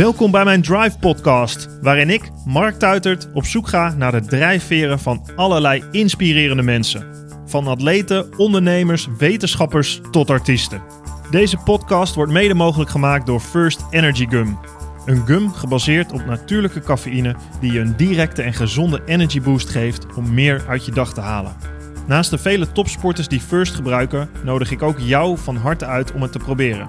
Welkom bij mijn Drive podcast, waarin ik, Mark Tuitert, op zoek ga naar de drijfveren van allerlei inspirerende mensen. Van atleten, ondernemers, wetenschappers tot artiesten. Deze podcast wordt mede mogelijk gemaakt door First Energy Gum. Een gum gebaseerd op natuurlijke cafeïne die je een directe en gezonde energy boost geeft om meer uit je dag te halen. Naast de vele topsporters die First gebruiken, nodig ik ook jou van harte uit om het te proberen.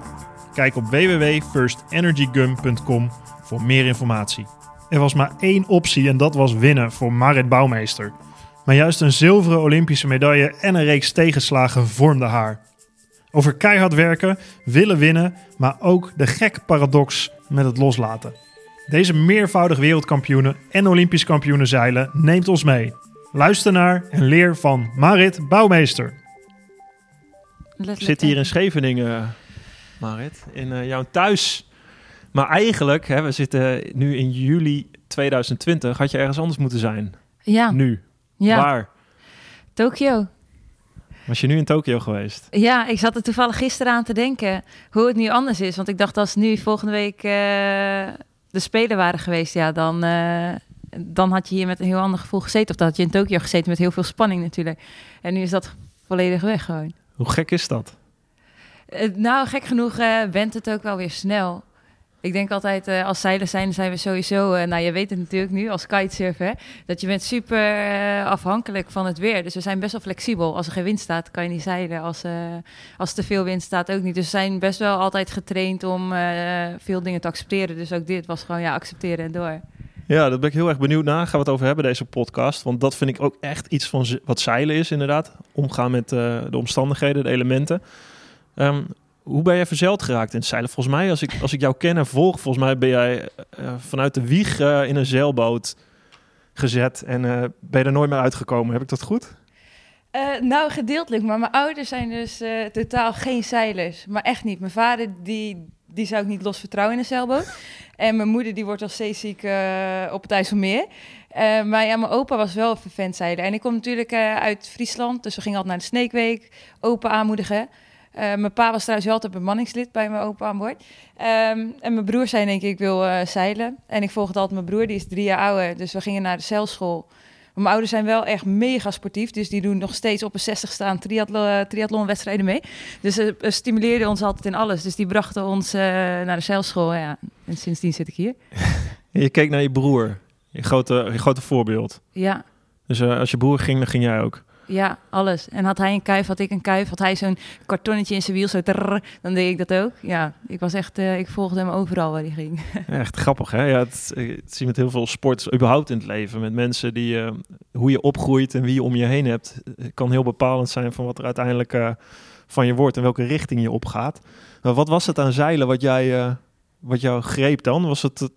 Kijk op www.firstenergygum.com voor meer informatie. Er was maar één optie en dat was winnen voor Marit Bouwmeester. Maar juist een zilveren Olympische medaille en een reeks tegenslagen vormden haar. Over keihard werken, willen winnen, maar ook de gek paradox met het loslaten. Deze meervoudig wereldkampioene en Olympisch kampioene zeilen neemt ons mee. Luister naar en leer van Marit Bouwmeester. Zit hier in en- Scheveningen, Marit, in eh, jouw thuis. Maar eigenlijk, hè, we zitten nu in juli 2020, had je ergens anders moeten zijn. Ja, Nu. ja. Waar? Tokio. Was je nu in Tokio geweest? Ja, ik zat er toevallig gisteren aan te denken hoe het nu anders is. Want ik dacht als nu volgende week eh, de Spelen waren geweest, ja, dan, eh, dan had je hier met een heel ander gevoel gezeten. Of dan had je in Tokio gezeten met heel veel spanning natuurlijk. En nu is dat volledig weg gewoon. Hoe gek is dat? Eh, nou, gek genoeg eh went het ook wel weer snel. Ik denk altijd, eh, als zeilers zijn, zijn we sowieso... nou, je weet het natuurlijk nu, als kitesurfer... dat je bent super afhankelijk van het weer. Dus we zijn best wel flexibel. Als er geen wind staat, kan je niet zeilen. Als, als te veel wind staat, ook niet. Dus we zijn best wel altijd getraind om veel dingen te accepteren. Dus ook dit was gewoon, ja, accepteren en door. Ja, daar ben ik heel erg benieuwd naar. Gaan we het over hebben, deze podcast. Want dat vind ik ook echt iets van wat zeilen is, inderdaad. Omgaan met de omstandigheden, de elementen. Ehm, hoe ben jij verzeild geraakt in het zeilen? Volgens mij, als ik, als ik jou ken en volg, volgens mij ben jij eh, vanuit de wieg eh, in een zeilboot gezet. En eh, ben je er nooit meer uitgekomen. Heb ik dat goed? Nou, gedeeltelijk. Maar mijn ouders zijn dus totaal geen zeilers. Maar echt niet. Mijn vader, die, die zou ik niet los vertrouwen in een zeilboot. En mijn moeder, die wordt nog steeds ziek eh, op het IJsselmeer. Eh, maar ja, mijn opa was wel een vervent zeiler. En ik kom natuurlijk uit Friesland. Dus we gingen altijd naar de Sneekweek. Opa aanmoedigen. Eh, mijn pa was trouwens wel altijd bemanningslid bij mijn opa aan boord. Ehm, en mijn broer zei één keer, ik wil eh, zeilen. En ik volgde altijd mijn broer, die is drie jaar ouder. Dus we gingen naar de zeilschool. Mijn ouders zijn wel echt mega sportief. Dus die doen nog steeds op een 60 staan triathlon, triathlonwedstrijden mee. Dus ze eh, stimuleerden ons altijd in alles. Dus die brachten ons eh, naar de zeilschool. Ja. En sindsdien zit ik hier. Je keek naar je broer, je grote, je grote voorbeeld. Ja, Dus eh, als je broer ging, dan ging jij ook. Ja, alles. En had hij een kuif, had ik een kuif. Had hij zo'n kartonnetje in zijn wiel, zo dan deed ik dat ook. Ja, ik was echt, eh, ik volgde hem overal waar hij ging. Echt grappig, hè? Ja, het, eh, het zie met heel veel sport, überhaupt in het leven. Met mensen die, eh, hoe je opgroeit en wie je om je heen hebt, kan heel bepalend zijn van wat er uiteindelijk van je wordt en welke richting je opgaat. Maar wat was het aan zeilen wat jij, wat jou greep dan? Was het,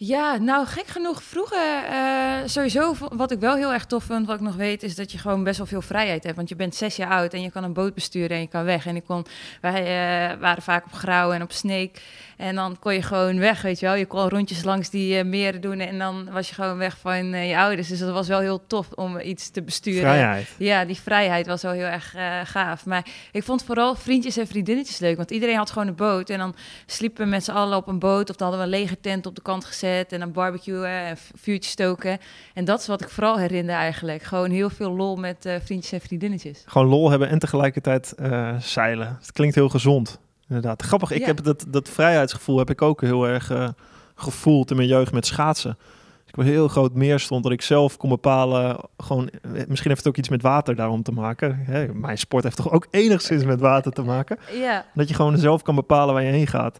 Ja, nou gek genoeg vroeger eh, sowieso wat ik wel heel erg tof vind, wat ik nog weet, is dat je gewoon best wel veel vrijheid hebt. Want je bent zes jaar oud en je kan een boot besturen en je kan weg. En ik kon, wij eh, waren vaak op Grauw en op Sneek en dan kon je gewoon weg, weet je wel. Je kon rondjes langs die eh, meren doen en dan was je gewoon weg van eh, je ouders. Dus dat was wel heel tof om iets te besturen. vrijheid? Ja, die vrijheid was wel heel erg eh, gaaf. Maar ik vond vooral vriendjes en vriendinnetjes leuk. Want iedereen had gewoon een boot. En dan sliepen we met z'n allen op een boot. Of dan hadden we een lege tent op de kant gezet. En dan barbecuen en vuurtjes stoken. En dat is wat ik vooral herinner eigenlijk. Gewoon heel veel lol met vriendjes en vriendinnetjes. Gewoon lol hebben en tegelijkertijd zeilen. Het klinkt heel gezond, inderdaad. Grappig, ik Ja. heb dat, dat vrijheidsgevoel heb ik ook heel erg eh, gevoeld in mijn jeugd met schaatsen. Ik een heel groot meer stond dat ik zelf kon bepalen. Gewoon, eh, misschien heeft het ook iets met water daarom te maken. Hè, mijn sport heeft toch ook enigszins met water te maken. Ja, Dat je gewoon zelf kan bepalen waar je heen gaat.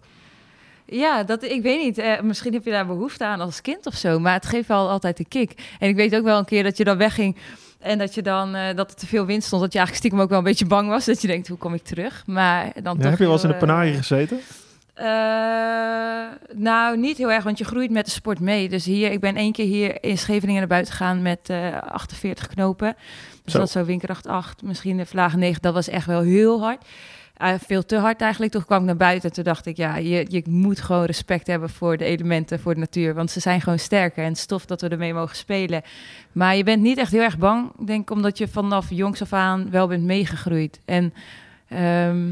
ja dat, ik weet niet. eh, misschien heb je daar behoefte aan als kind of zo. Maar het geeft wel altijd de kick. En ik weet ook wel een keer dat je dan wegging. En dat je dan, eh, dat er te veel wind stond. Dat je eigenlijk stiekem ook wel een beetje bang was. Dat je denkt, hoe kom ik terug? Maar dan Ja, toch heb je wel eens in de heel, eh, panarie gezeten? Eh, nou, niet heel erg, want je groeit met de sport mee. Dus hier, ik ben één keer hier in Scheveningen naar buiten gegaan met eh 48 knopen. Dus Zo. dat zo windkracht 8, misschien de vlaag 9. Dat was echt wel heel hard. Eh, veel te hard eigenlijk. Toen kwam ik naar buiten en toen dacht ik, ja, je, je moet gewoon respect hebben voor de elementen, voor de natuur. Want ze zijn gewoon sterker en stof dat we ermee mogen spelen. Maar je bent niet echt heel erg bang, denk ik, omdat je vanaf jongs af aan wel bent meegegroeid. En ehm,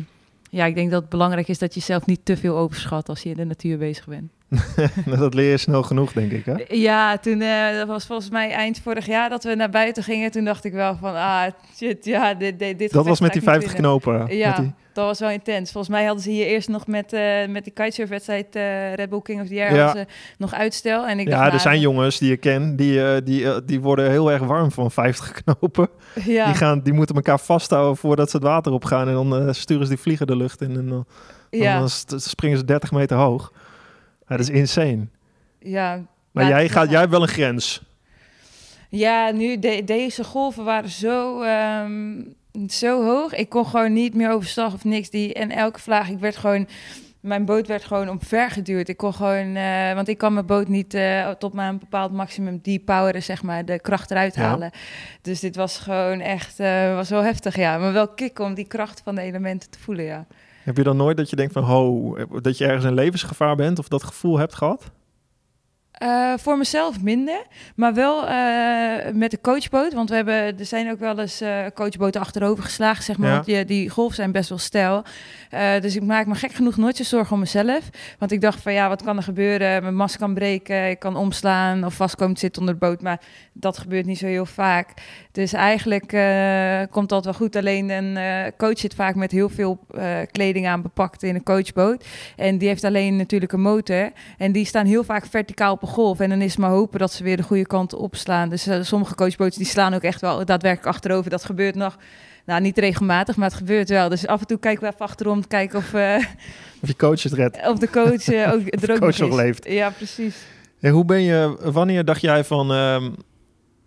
Ja, ik denk dat het belangrijk is dat je zelf niet te veel overschat als je in de natuur bezig bent. dat leer je snel genoeg, denk ik. Hè? Ja, toen uh, dat was volgens mij eind vorig jaar dat we naar buiten gingen. Toen dacht ik wel van, ah, shit, ja, dit, dit, dit Dat was met die 50 knopen. Ja, die... dat was wel intens. Volgens mij hadden ze hier eerst nog met, uh, met die kitesurfwedstrijd uh, Red Bull King of the Year ja. ze nog uitstel. En ik ja, dacht, er nou, zijn jongens die je ken, die, die, die worden heel erg warm van 50 knopen. Ja. Die, gaan, die moeten elkaar vasthouden voordat ze het water op gaan. En dan sturen ze die vliegen de lucht in en dan, ja. dan springen ze 30 meter hoog. Dat is insane. Ja, maar jij, gaat, jij hebt wel een grens. Ja, nu de, deze golven waren zo, um, zo hoog. Ik kon gewoon niet meer overstag of niks. Die, en elke vlaag, ik werd gewoon... Mijn boot werd gewoon omver geduwd. Ik kon gewoon... Uh, want ik kan mijn boot niet uh, tot maar een bepaald maximum depoweren, zeg maar. De kracht eruit Ja. halen. Dus dit was gewoon echt... Uh, was wel heftig, ja. Maar wel kicken om die kracht van de elementen te voelen, ja. Heb je dan nooit dat je denkt van... Ho, dat je ergens in levensgevaar bent? Of dat gevoel hebt gehad? Uh, voor mezelf minder, maar wel uh, met de coachboot. Want we hebben, er zijn ook wel eens uh, coachboten achterover geslagen, zeg maar. Ja. Want die, die golven zijn best wel stijl. dus ik maak me gek genoeg nooit zo zorgen om mezelf. Want ik dacht van ja, wat kan er gebeuren? Mijn mast kan breken, ik kan omslaan of vast komen te zitten onder de boot. Maar dat gebeurt niet zo heel vaak. Dus eigenlijk komt dat wel goed. Alleen een coach zit vaak met heel veel kleding aan bepakt in een coachboot. En die heeft alleen natuurlijk een motor. En die staan heel vaak verticaal op golf. En dan is het maar hopen dat ze weer de goede kant opslaan. Dus sommige coachboten die slaan ook echt wel daadwerkelijk achterover. Dat gebeurt nog, nou niet regelmatig, maar het gebeurt wel. Dus af en toe kijken we even achterom te kijken of, of je coach het redt. Of de coach ook, ook coach nog leeft. Ja, precies. Ja, hoe ben je, wanneer dacht jij van, uh,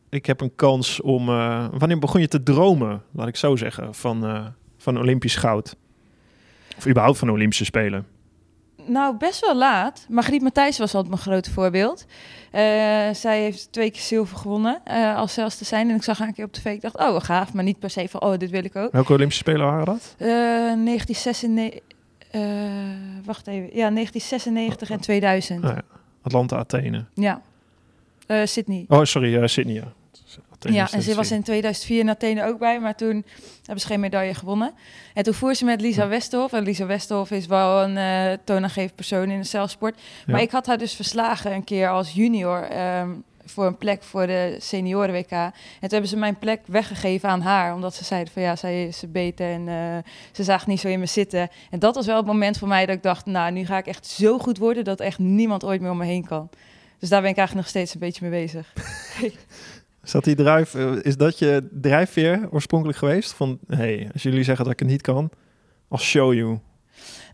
ik heb een kans om, uh, wanneer begon je te dromen, laat ik zo zeggen, van, uh, van Olympisch goud? Of überhaupt van Olympische Spelen? Nou, best wel laat. Margriet Matthijs was altijd mijn grote voorbeeld. Uh, zij heeft twee keer zilver gewonnen uh, als zelfs te zijn. En ik zag haar een keer op tv. Ik dacht, oh, gaaf. Maar niet per se van, oh, dit wil ik ook. Welke Olympische Spelen waren dat? Uh, 1996... Uh, wacht even. Ja, 1996 en 2000. Oh, ja. Atlanta, Athene. Ja. Sydney. Oh, sorry, Sydney, ja. Ja, en ze was in 2004 in Athene ook bij, maar toen hebben ze geen medaille gewonnen. En toen voer ze met Lisa Westerhof. En Lisa Westerhof is wel een uh, toonaangevend persoon in de zelfsport. Ja. Maar ik had haar dus verslagen een keer als junior um, voor een plek voor de senioren WK. En toen hebben ze mijn plek weggegeven aan haar, omdat ze zeiden van ja, zij is beter en uh, ze zag niet zo in me zitten. En dat was wel het moment voor mij dat ik dacht, nou, nu ga ik echt zo goed worden dat echt niemand ooit meer om me heen kan. Dus daar ben ik eigenlijk nog steeds een beetje mee bezig. Is dat die drijf, is dat je drijfveer oorspronkelijk geweest? Van, hey, als jullie zeggen dat ik het niet kan, I'll show you.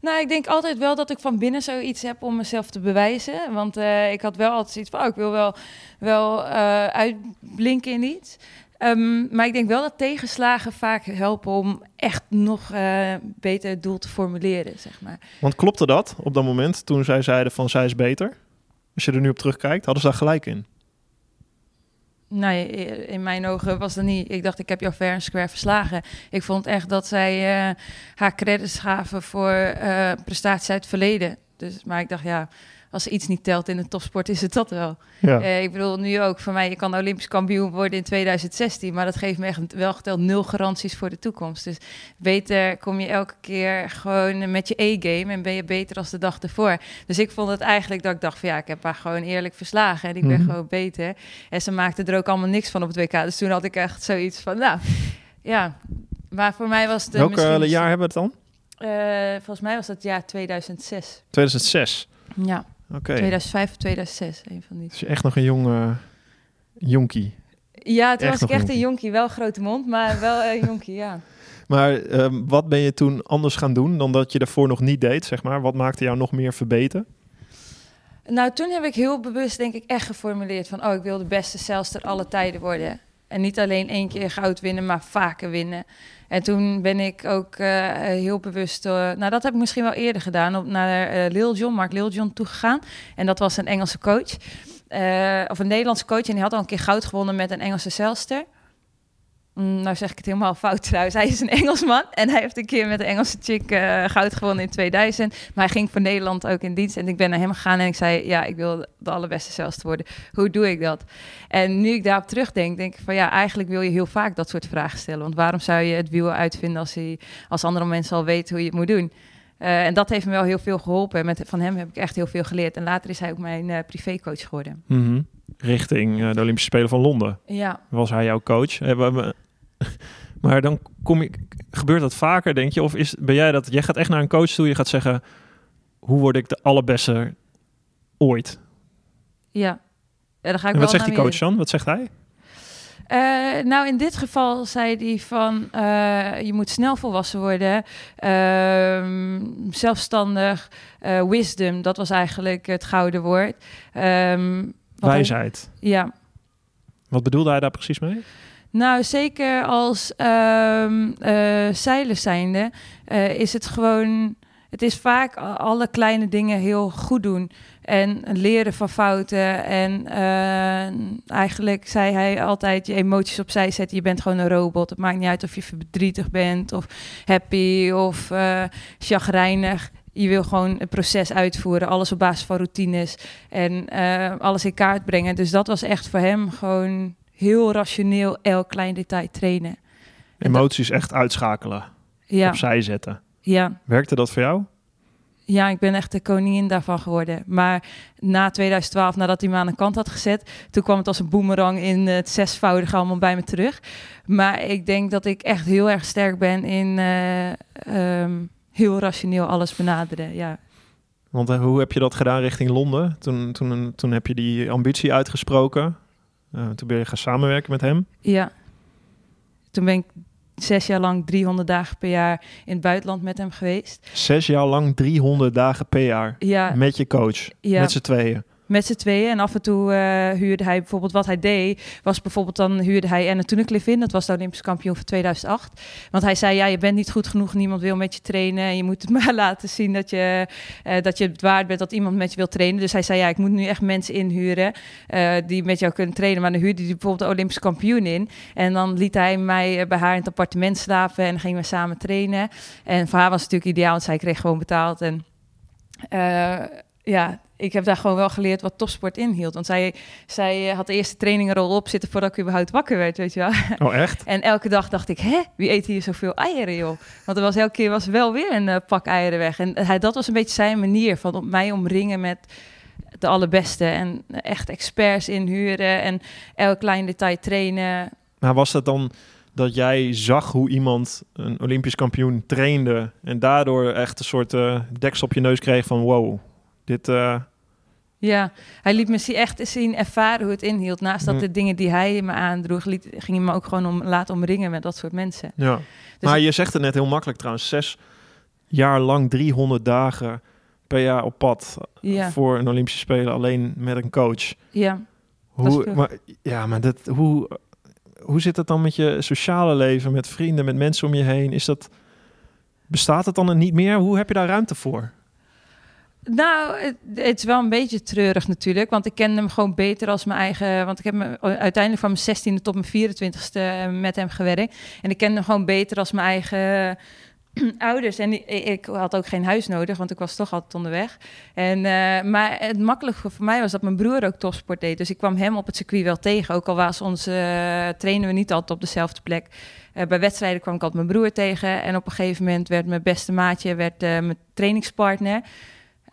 Nou, ik denk altijd wel dat ik van binnen zoiets heb om mezelf te bewijzen. Want uh, ik had wel altijd iets van, oh, ik wil wel, wel uh, uitblinken in iets. Um, maar ik denk wel dat tegenslagen vaak helpen om echt nog uh, beter het doel te formuleren, zeg maar. Want klopte dat op dat moment toen zij zeiden van zij is beter? Als je er nu op terugkijkt, hadden ze daar gelijk in? Nee, in mijn ogen was dat niet. Ik dacht, ik heb jou fair en square verslagen. Ik vond echt dat zij uh, haar credits gaven voor uh, prestaties uit het verleden. Dus, maar ik dacht, ja, als iets niet telt in de topsport, is het dat wel. Ja. Uh, ik bedoel, nu ook voor mij, je kan Olympisch kampioen worden in 2016, maar dat geeft me echt wel geteld nul garanties voor de toekomst. Dus beter kom je elke keer gewoon met je E-game en ben je beter als de dag ervoor. Dus ik vond het eigenlijk dat ik dacht van ja, ik heb haar gewoon eerlijk verslagen en ik ben Mhm. mm -hmm. gewoon beter. En ze maakte er ook allemaal niks van op het WK. Dus toen had ik echt zoiets van, nou, ja. Maar voor mij was het... Welk uh, jaar hebben we het dan? Uh, volgens mij was dat jaar 2006. 2006? Ja. Oké. Okay. 2005 of 2006, een van die. Dus je echt nog een jong uh, jonkie. Ja, toen Echt was ik echt een jonkie. Wel grote mond, maar wel een jonkie, ja. Maar um, wat ben je toen anders gaan doen dan dat je daarvoor nog niet deed, zeg maar? Wat maakte jou nog meer verbeteren? Nou, toen heb ik heel bewust, denk ik, echt geformuleerd van... oh, ik wil de beste zelfs alle tijden worden. En niet alleen één keer goud winnen, maar vaker winnen. En toen ben ik ook uh, heel bewust... Uh, nou, dat heb ik misschien wel eerder gedaan... Op, naar uh, Lil John, Mark Lil John toegegaan. En dat was een Engelse coach. of een Nederlandse coach. En die had al een keer goud gewonnen met een Engelse zelster. Mm, nou zeg ik het helemaal fout trouwens. Hij is een Engelsman en hij heeft een keer met de Engelse chick eh, goud gewonnen in 2000. Maar hij ging voor Nederland ook in dienst. En ik ben naar hem gegaan en ik zei, ja, ik wil de allerbeste zelfs worden. Hoe doe ik dat? En nu ik daarop terugdenk, denk ik van ja, eigenlijk wil je heel vaak dat soort vragen stellen. Want waarom zou je het wiel uitvinden als, hij, als andere mensen al weten hoe je het moet doen? Uh, en dat heeft me wel heel veel geholpen. En met, van hem heb ik echt heel veel geleerd. En later is hij ook mijn uh, privécoach geworden. Mm -hmm. Richting de Olympische Spelen van Londen. Ja. Was hij jouw coach? Hebben we, maar dan kom je, gebeurt dat vaker, denk je? Of is, ben jij dat? Jij gaat echt naar een coach toe, je gaat zeggen: hoe word ik de allerbeste ooit? Ja. ja dan ga ik en wel wat zegt die coach dan? Wat zegt hij? Uh, nou, in dit geval zei hij van uh, je moet snel volwassen worden, uh, zelfstandig, eh, wisdom, dat was eigenlijk het gouden woord. Um, Wijsheid. Hij, ja. Wat bedoelde hij daar precies mee? Nou, zeker als um, zeiler zijnde is het gewoon... Het is vaak alle kleine dingen heel goed doen. En leren van fouten. En uh, eigenlijk zei hij altijd je emoties opzij zetten. Je bent gewoon een robot. Het maakt niet uit of je verdrietig bent of happy of uh, chagrijnig. Je wil gewoon het proces uitvoeren, alles op basis van routines en uh, alles in kaart brengen. Dus dat was echt voor hem gewoon heel rationeel elk klein detail trainen. Emoties echt uitschakelen, ja. opzij zetten. Ja. Werkte dat voor jou? Ja, ik ben echt de koningin daarvan geworden. Maar na 2012, nadat hij me aan de kant had gezet, toen kwam het als een boemerang in het zesvoudige allemaal bij me terug. Maar ik denk dat ik echt heel erg sterk ben in uh, um, heel rationeel alles benaderen. Ja. Want uh, hoe heb je dat gedaan richting Londen? Toen, toen, toen heb je die ambitie uitgesproken. Uh, toen ben je gaan samenwerken met hem. Ja. Toen ben ik zes jaar lang 300 dagen per jaar in het buitenland met hem geweest. Zes jaar lang 300 dagen per jaar ja. met je coach, ja. met z'n tweeën. Met z'n tweeën. En af en toe uh, huurde hij bijvoorbeeld wat hij deed. Was bijvoorbeeld dan huurde hij Anna Toenekliff in. Dat was de Olympisch kampioen van 2008. Want hij zei: Ja, je bent niet goed genoeg. Niemand wil met je trainen. En je moet het maar laten zien dat je, uh, dat je het waard bent dat iemand met je wil trainen. Dus hij zei: Ja, ik moet nu echt mensen inhuren uh, die met jou kunnen trainen. Maar dan huurde hij bijvoorbeeld de Olympisch kampioen in. En dan liet hij mij bij haar in het appartement slapen. En gingen we samen trainen. En voor haar was het natuurlijk ideaal, want zij kreeg gewoon betaald. En ja, ik heb daar gewoon wel geleerd wat topsport inhield. Want zij, zij had de eerste trainingen al op zitten voordat ik überhaupt wakker werd, weet je wel. Oh, echt? En elke dag dacht ik, hè, wie eet hier zoveel eieren, joh? Want er was elke keer was wel weer een uh, pak eieren weg. En hij, dat was een beetje zijn manier van op mij omringen met de allerbeste. En echt experts inhuren en elk klein detail trainen. Maar was dat dan dat jij zag hoe iemand een Olympisch kampioen trainde... en daardoor echt een soort uh, deksel op je neus kreeg van wow... Dit, uh... Ja, hij liet me echt zien ervaren hoe het inhield. Naast dat de dingen die hij me aandroeg, liet, ging hij me ook gewoon om, laten omringen met dat soort mensen. Ja, dus maar je zegt het net heel makkelijk trouwens. Zes jaar lang, 300 dagen per jaar op pad ja. voor een Olympische Spelen alleen met een coach. Ja, hoe, maar, ja, maar dat, hoe, hoe zit het dan met je sociale leven, met vrienden, met mensen om je heen? Is dat, bestaat het dan niet meer? Hoe heb je daar ruimte voor? Nou, het, het, is wel een beetje treurig natuurlijk. Want ik ken hem gewoon beter als mijn eigen. Want ik heb uiteindelijk van mijn 16e tot mijn 24e met hem gewerkt. En ik ken hem gewoon beter als mijn eigen ouders. En ik, had ook geen huis nodig, want ik was toch altijd onderweg. En, uh, maar het makkelijke voor mij was dat mijn broer ook topsport deed. Dus ik kwam hem op het circuit wel tegen. Ook al was onze, trainen we niet altijd op dezelfde plek. Bij wedstrijden kwam ik altijd mijn broer tegen. En op een gegeven moment werd mijn beste maatje werd, mijn trainingspartner.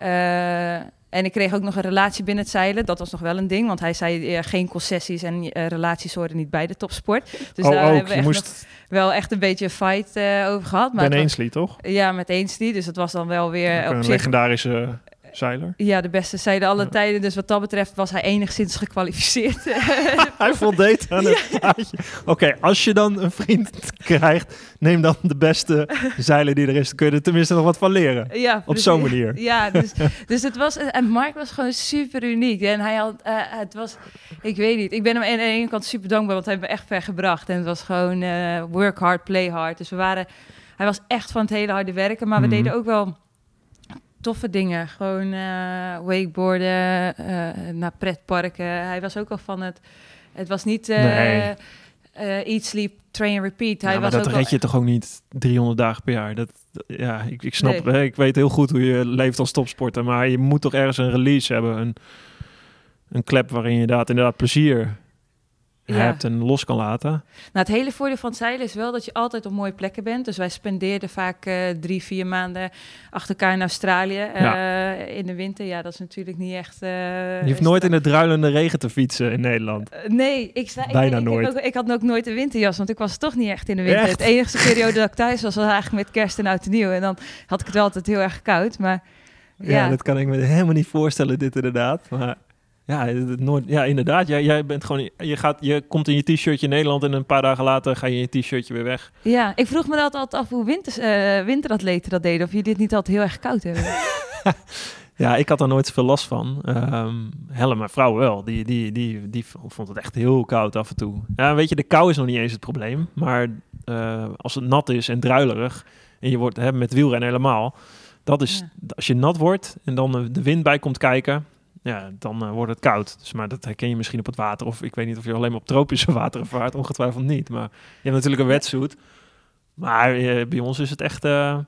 Uh, en ik kreeg ook nog een relatie binnen het zeilen. Dat was nog wel een ding, want hij zei uh, geen concessies en uh, relaties horen niet bij de topsport. Dus oh, daar ook. hebben we echt moest... wel echt een beetje een fight over gehad. Maar ben toch? Ja, met Ainsley. Dus het was dan wel weer... Op een zich... legendarische zeiler. Ja, de beste zeiler alle ja. tijden. Dus wat dat betreft was hij enigszins gekwalificeerd. hij voldeed aan het plaatje. Oké, okay, als je dan een vriend krijgt, neem dan de beste zeiler die er is. Dan kun je er tenminste nog wat van leren. Ja, Op zo'n manier. Ja, dus, dus het was... En Mark was gewoon super uniek. En hij had... Uh, het was... Ik weet niet. Ik ben hem aan de ene kant super dankbaar, want hij heeft me echt ver gebracht. En het was gewoon uh, work hard, play hard. Dus we waren... Hij was echt van het hele harde werken, maar we mm -hmm. deden ook wel toffe dingen. Gewoon uh, wakeboarden, uh, naar pretparken. Hij was ook al van het... Het was niet... Uh, nee. eh, eat, sleep, train, repeat. Hij Ja, maar was dat red je toch ook niet 300 dagen per jaar? Dat, dat- ja, ik, ik snap, Nee. hè, ik weet heel goed hoe je leeft als topsporter, maar je moet toch ergens een release hebben, een, een klep waarin je inderdaad, inderdaad plezier Ja. hebt en los kan laten. Nou, het hele voordeel van het zeilen is wel dat je altijd op mooie plekken bent. Dus wij spendeerden vaak eh, drie, vier maanden achter elkaar in Australië eh, in de winter. Ja, dat is natuurlijk niet echt... eh, je hoeft nooit in de druilende regen te fietsen in Nederland. Nee, ik, sta, ik, Bijna ik, nooit. Ik, had ook nooit een winterjas, want ik was toch niet echt in de winter. Echt? Het enige periode dat ik thuis was, was eigenlijk met kerst en oud en nieuw. En dan had ik het wel altijd heel erg koud, maar Ja, ja. dat kan ik me helemaal niet voorstellen, dit inderdaad. Maar ja, nooit, ja inderdaad. Jij, jij bent gewoon, je, gaat, je komt in je t-shirtje in Nederland en een paar dagen later ga je in je t-shirtje weer weg. Ja, ik vroeg me dat altijd af hoe winters, eh, winteratleten dat deden. Of je dit niet altijd heel erg koud hebben. Ja, ik had er nooit zoveel last van. Ehm Helle, mijn vrouw wel. Die, die, die, die vond het echt heel koud af en toe. Ja, weet je, de kou is nog niet eens het probleem. Maar eh, als het nat is en druilerig... en je wordt hè, met wielrennen helemaal... dat is, als je nat wordt en dan de wind bij komt kijken... ja, dan eh, wordt het koud. Dus, maar dat herken je misschien op het water. Of ik weet niet of je alleen maar op tropische wateren vaart. Ongetwijfeld niet. Maar je hebt natuurlijk een wetsuit. Maar eh, bij ons is het echt... eh,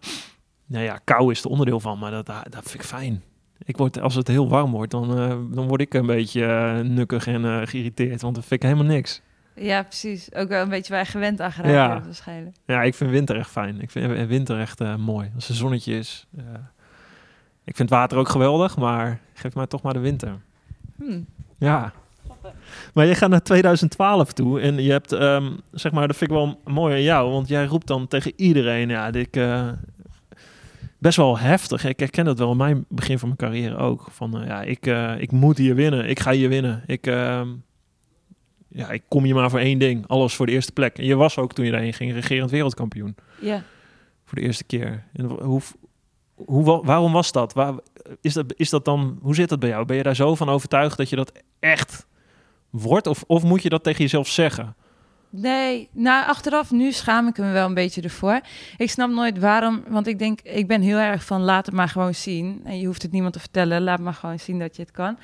nou ja, kou is er onderdeel van, maar dat, dat vind ik fijn. Ik word, als het heel warm wordt, dan, dan word ik een beetje nukkig en geïrriteerd, want dat vind ik helemaal niks. ja, precies. Ook wel een beetje waar gewend aan geraakt Ja. waarschijnlijk. Ja, ik vind winter echt fijn. Ik vind winter echt mooi. Als er zonnetje is. Ik vind water ook geweldig, maar geef mij toch maar de winter. Hm. Ja. Maar je gaat naar 2012 toe en je hebt, ehm, zeg maar, dat vind ik wel mooi aan jou, want jij roept dan tegen iedereen, ja, ik, eh, best wel heftig. Ik herken dat wel in mijn begin van mijn carrière ook. Van, eh, ja, ik, eh, ik moet hier winnen, ik ga hier winnen. Ik, ehm, ja, ik kom hier maar voor één ding, alles voor de eerste plek. En je was ook toen je daarheen ging, regerend wereldkampioen Ja. voor de eerste keer. En hoe, hoe, wa- waarom was dat? Waar, is dat? Is dat dan? Hoe zit dat bij jou? Ben je daar zo van overtuigd dat je dat echt wordt? Of, of moet je dat tegen jezelf zeggen? Nee, nou achteraf nu schaam ik me wel een beetje ervoor. Ik snap nooit waarom, want ik denk, ik ben heel erg van laat het maar gewoon zien. En je hoeft het niemand te vertellen, laat maar gewoon zien dat je het kan.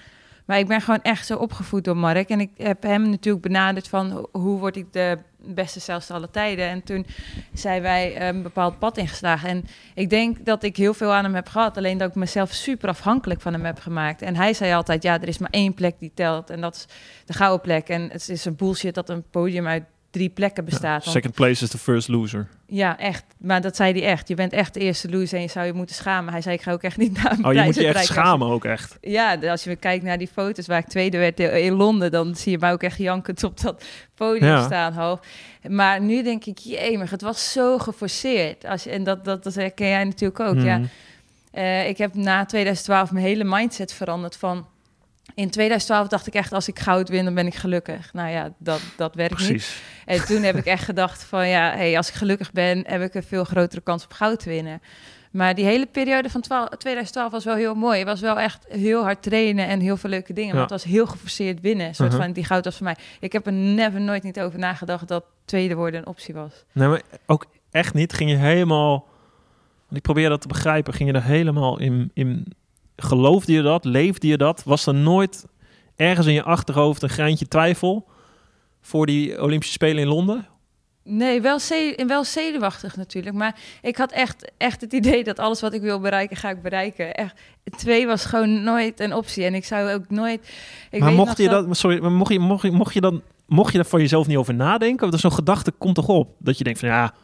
Maar ik ben gewoon echt zo opgevoed door Mark. En ik heb hem natuurlijk benaderd van ho- hoe word ik de beste zelfs alle tijden. En toen zijn wij eh, een bepaald pad ingeslagen. En ik denk dat ik heel veel aan hem heb gehad. Alleen dat ik mezelf super afhankelijk van hem heb gemaakt. En hij zei altijd, ja, er is maar één plek die telt. En dat is de gouden plek. En het is een bullshit dat een podium uit drie plekken bestaat. Second place is the first loser. ja, echt. Maar dat zei hij echt. Je bent echt de eerste loser en je zou je moeten schamen. Hij zei, ik ga ook echt niet naar een Oh, je moet je echt schamen ook echt. Ja, als je kijkt naar die foto's waar ik tweede werd in Londen, dan zie je mij ook echt jankend op dat podium Ja. staan. Hoog. Maar nu denk ik, jemig, het was zo geforceerd. Als je, en dat, dat, dat herken jij natuurlijk ook. Ja. Mhm. Eh, ik heb na 2012 mijn hele mindset veranderd van... In 2012 dacht ik echt, als ik goud win, dan ben ik gelukkig. Nou ja, dat, dat werkt niet. Precies. En toen heb ik echt gedacht van ja, hey, als ik gelukkig ben, heb ik een veel grotere kans op goud te winnen. Maar die hele periode van 12 2012 was wel heel mooi. Het was wel echt heel hard trainen en heel veel leuke dingen. Ja. Maar het was heel geforceerd winnen. Een soort Mhm. van die goud was voor mij. Ik heb er never nooit niet over nagedacht dat tweede worden een optie was. Nee, maar ook echt niet. Ging je helemaal... want Ik probeer dat te begrijpen. Ging je er helemaal in, in... Geloofde je dat? Leefde je dat? Was er nooit ergens in je achterhoofd een greintje twijfel... voor die Olympische Spelen in Londen? Nee, wel, ze- wel zenuwachtig natuurlijk. Maar ik had echt, echt het idee dat alles wat ik wil bereiken, ga ik bereiken. Echt, twee was gewoon nooit een optie. En ik zou ook nooit... Ik maar weet mocht nog je dat, sorry, maar mocht je, mocht je, mocht je dan, mocht je daar voor jezelf niet over nadenken? Want zo'n gedachte komt toch op? Dat je denkt van ja,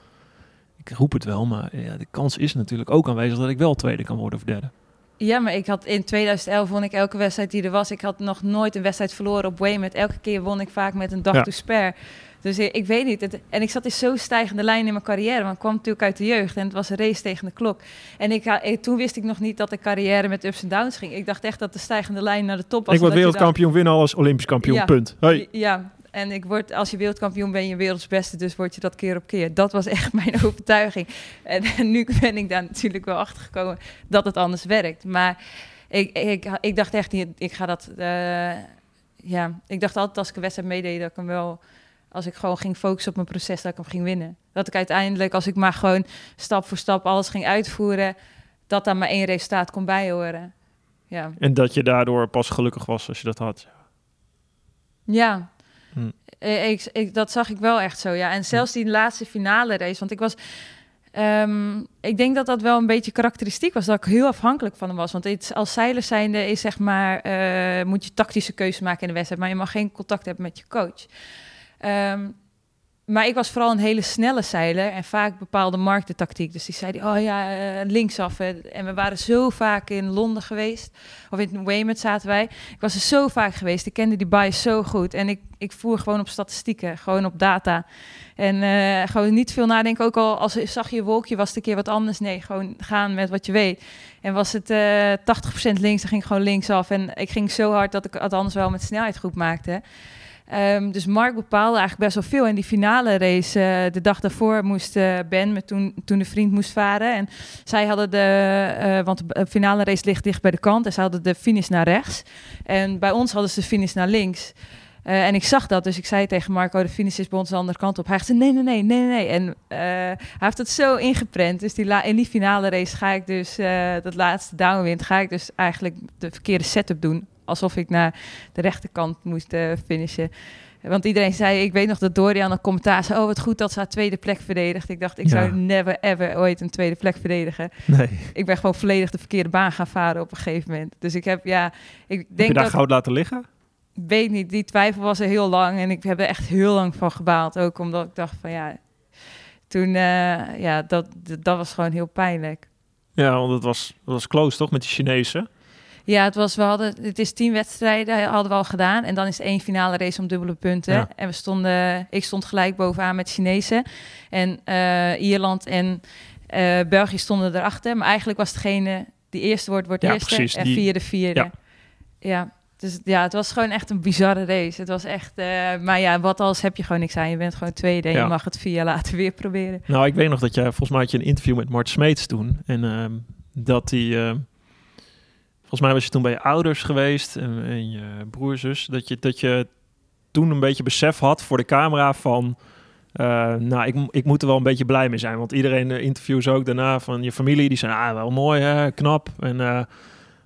ik roep het wel, maar ja, de kans is natuurlijk ook aanwezig dat ik wel tweede kan worden of derde. Ja, maar ik had in 2011 won ik elke wedstrijd die er was. Ik had nog nooit een wedstrijd verloren op Weymouth. Elke keer won ik vaak met een dag Ja. to spare. Dus ik, ik weet niet. Het, en ik zat in zo'n stijgende lijn in mijn carrière. Want ik kwam natuurlijk uit de jeugd en het was een race tegen de klok. En ik, eh, toen wist ik nog niet dat de carrière met ups en downs ging. Ik dacht echt dat de stijgende lijn naar de top was. ik word dan- wereldkampioen, win alles, Olympisch kampioen, Ja. punt. Hey. Ja, en ik word, als je wereldkampioen ben je werelds beste, dus word je dat keer op keer. Dat was echt mijn overtuiging. En, en nu ben ik daar natuurlijk wel achter gekomen dat het anders werkt. Maar ik, ik, ik dacht echt niet, ik ga dat. eh, ja, ik dacht altijd als ik een wedstrijd meedeed, dat ik hem wel. Als ik gewoon ging focussen op mijn proces, dat ik hem ging winnen. Dat ik uiteindelijk, als ik maar gewoon stap voor stap alles ging uitvoeren, dat daar maar één resultaat kon bijhoren. Ja, En dat je daardoor pas gelukkig was als je dat had. ja. Hm. Eh, Ik, dat zag ik wel echt zo, ja. En zelfs die laatste finale race, want ik was... ehm, ik denk dat dat wel een beetje karakteristiek was, dat ik heel afhankelijk van hem was. Want het, als zeiler zijnde is zeg maar, eh, moet je tactische keuze maken in de wedstrijd, maar je mag geen contact hebben met je coach. Ehm, maar ik was vooral een hele snelle zeiler en vaak bepaalde Mark de tactiek. Dus die zei, die, oh ja, eh, linksaf. hè. En we waren zo vaak in Londen geweest, of in Weymouth zaten wij. Ik was er zo vaak geweest, ik kende die bias zo goed. En ik, ik voer gewoon op statistieken, gewoon op data. En eh, gewoon niet veel nadenken, ook al als zag je een wolkje, was het een keer wat anders. Nee, gewoon gaan met wat je weet. En was het eh 80% links, dan ging ik gewoon linksaf. En ik ging zo hard dat ik het anders wel met snelheid goed maakte. Ehm, dus Mark bepaalde eigenlijk best wel veel. En die finale race, eh, de dag daarvoor moest eh, Ben, met toen, toen de vriend moest varen. En zij hadden de, eh, want de finale race ligt dicht bij de kant. En ze hadden de finish naar rechts. En bij ons hadden ze de finish naar links. En ik zag dat, dus ik zei tegen Marco, de finish is bij ons de andere kant op. Hij zei, nee, nee, nee, nee, nee. En hij heeft het zo ingeprent. Dus die in die finale race ga ik dus, dat laatste downwind, ga ik dus eigenlijk de verkeerde setup doen. Alsof ik naar de rechterkant moest eh, finishen. Want iedereen zei, ik weet nog dat Dorian een commentaar zei, oh wat goed dat ze haar tweede plek verdedigt. Ik dacht, ik zou never ever ooit een tweede plek verdedigen. Nee. Ik ben gewoon volledig de verkeerde baan gaan varen op een gegeven moment. Dus ik heb, ja, ik Heb je denk daar dat goud laten liggen? weet niet, die twijfel was er heel lang en ik heb er echt heel lang van gebaald. Ook omdat ik dacht van ja, toen, eh, ja, dat, dat dat was gewoon heel pijnlijk. Ja, want het was, het was close toch met die Chinezen? Ja, het was, we hadden, het is tien wedstrijden hadden we al gedaan en dan is het één finale race om dubbele punten. Ja. En we stonden, ik stond gelijk bovenaan met Chinezen en eh, Ierland en eh, België stonden erachter. Maar eigenlijk was degene die eerste wordt, wordt Ja, eerste precies, en die- vierde, vierde. Ja. Ja. Dus ja, het was gewoon echt een bizarre race. Het was echt, eh, maar ja, wat als heb je gewoon niks aan. Je bent gewoon tweede en Ja. je mag het vier jaar later weer proberen. Nou, ik weet nog dat jij, volgens mij had je een interview met Mart Smeets toen. En ehm, dat die, ehm, volgens mij was je toen bij je ouders geweest en, je broer, zus. Dat je, dat je toen een beetje besef had voor de camera van, eh, nou, ik, ik moet er wel een beetje blij mee zijn. Want iedereen uh, interviews ook daarna van je familie, die zei, ah, wel mooi, hè, knap. En, eh,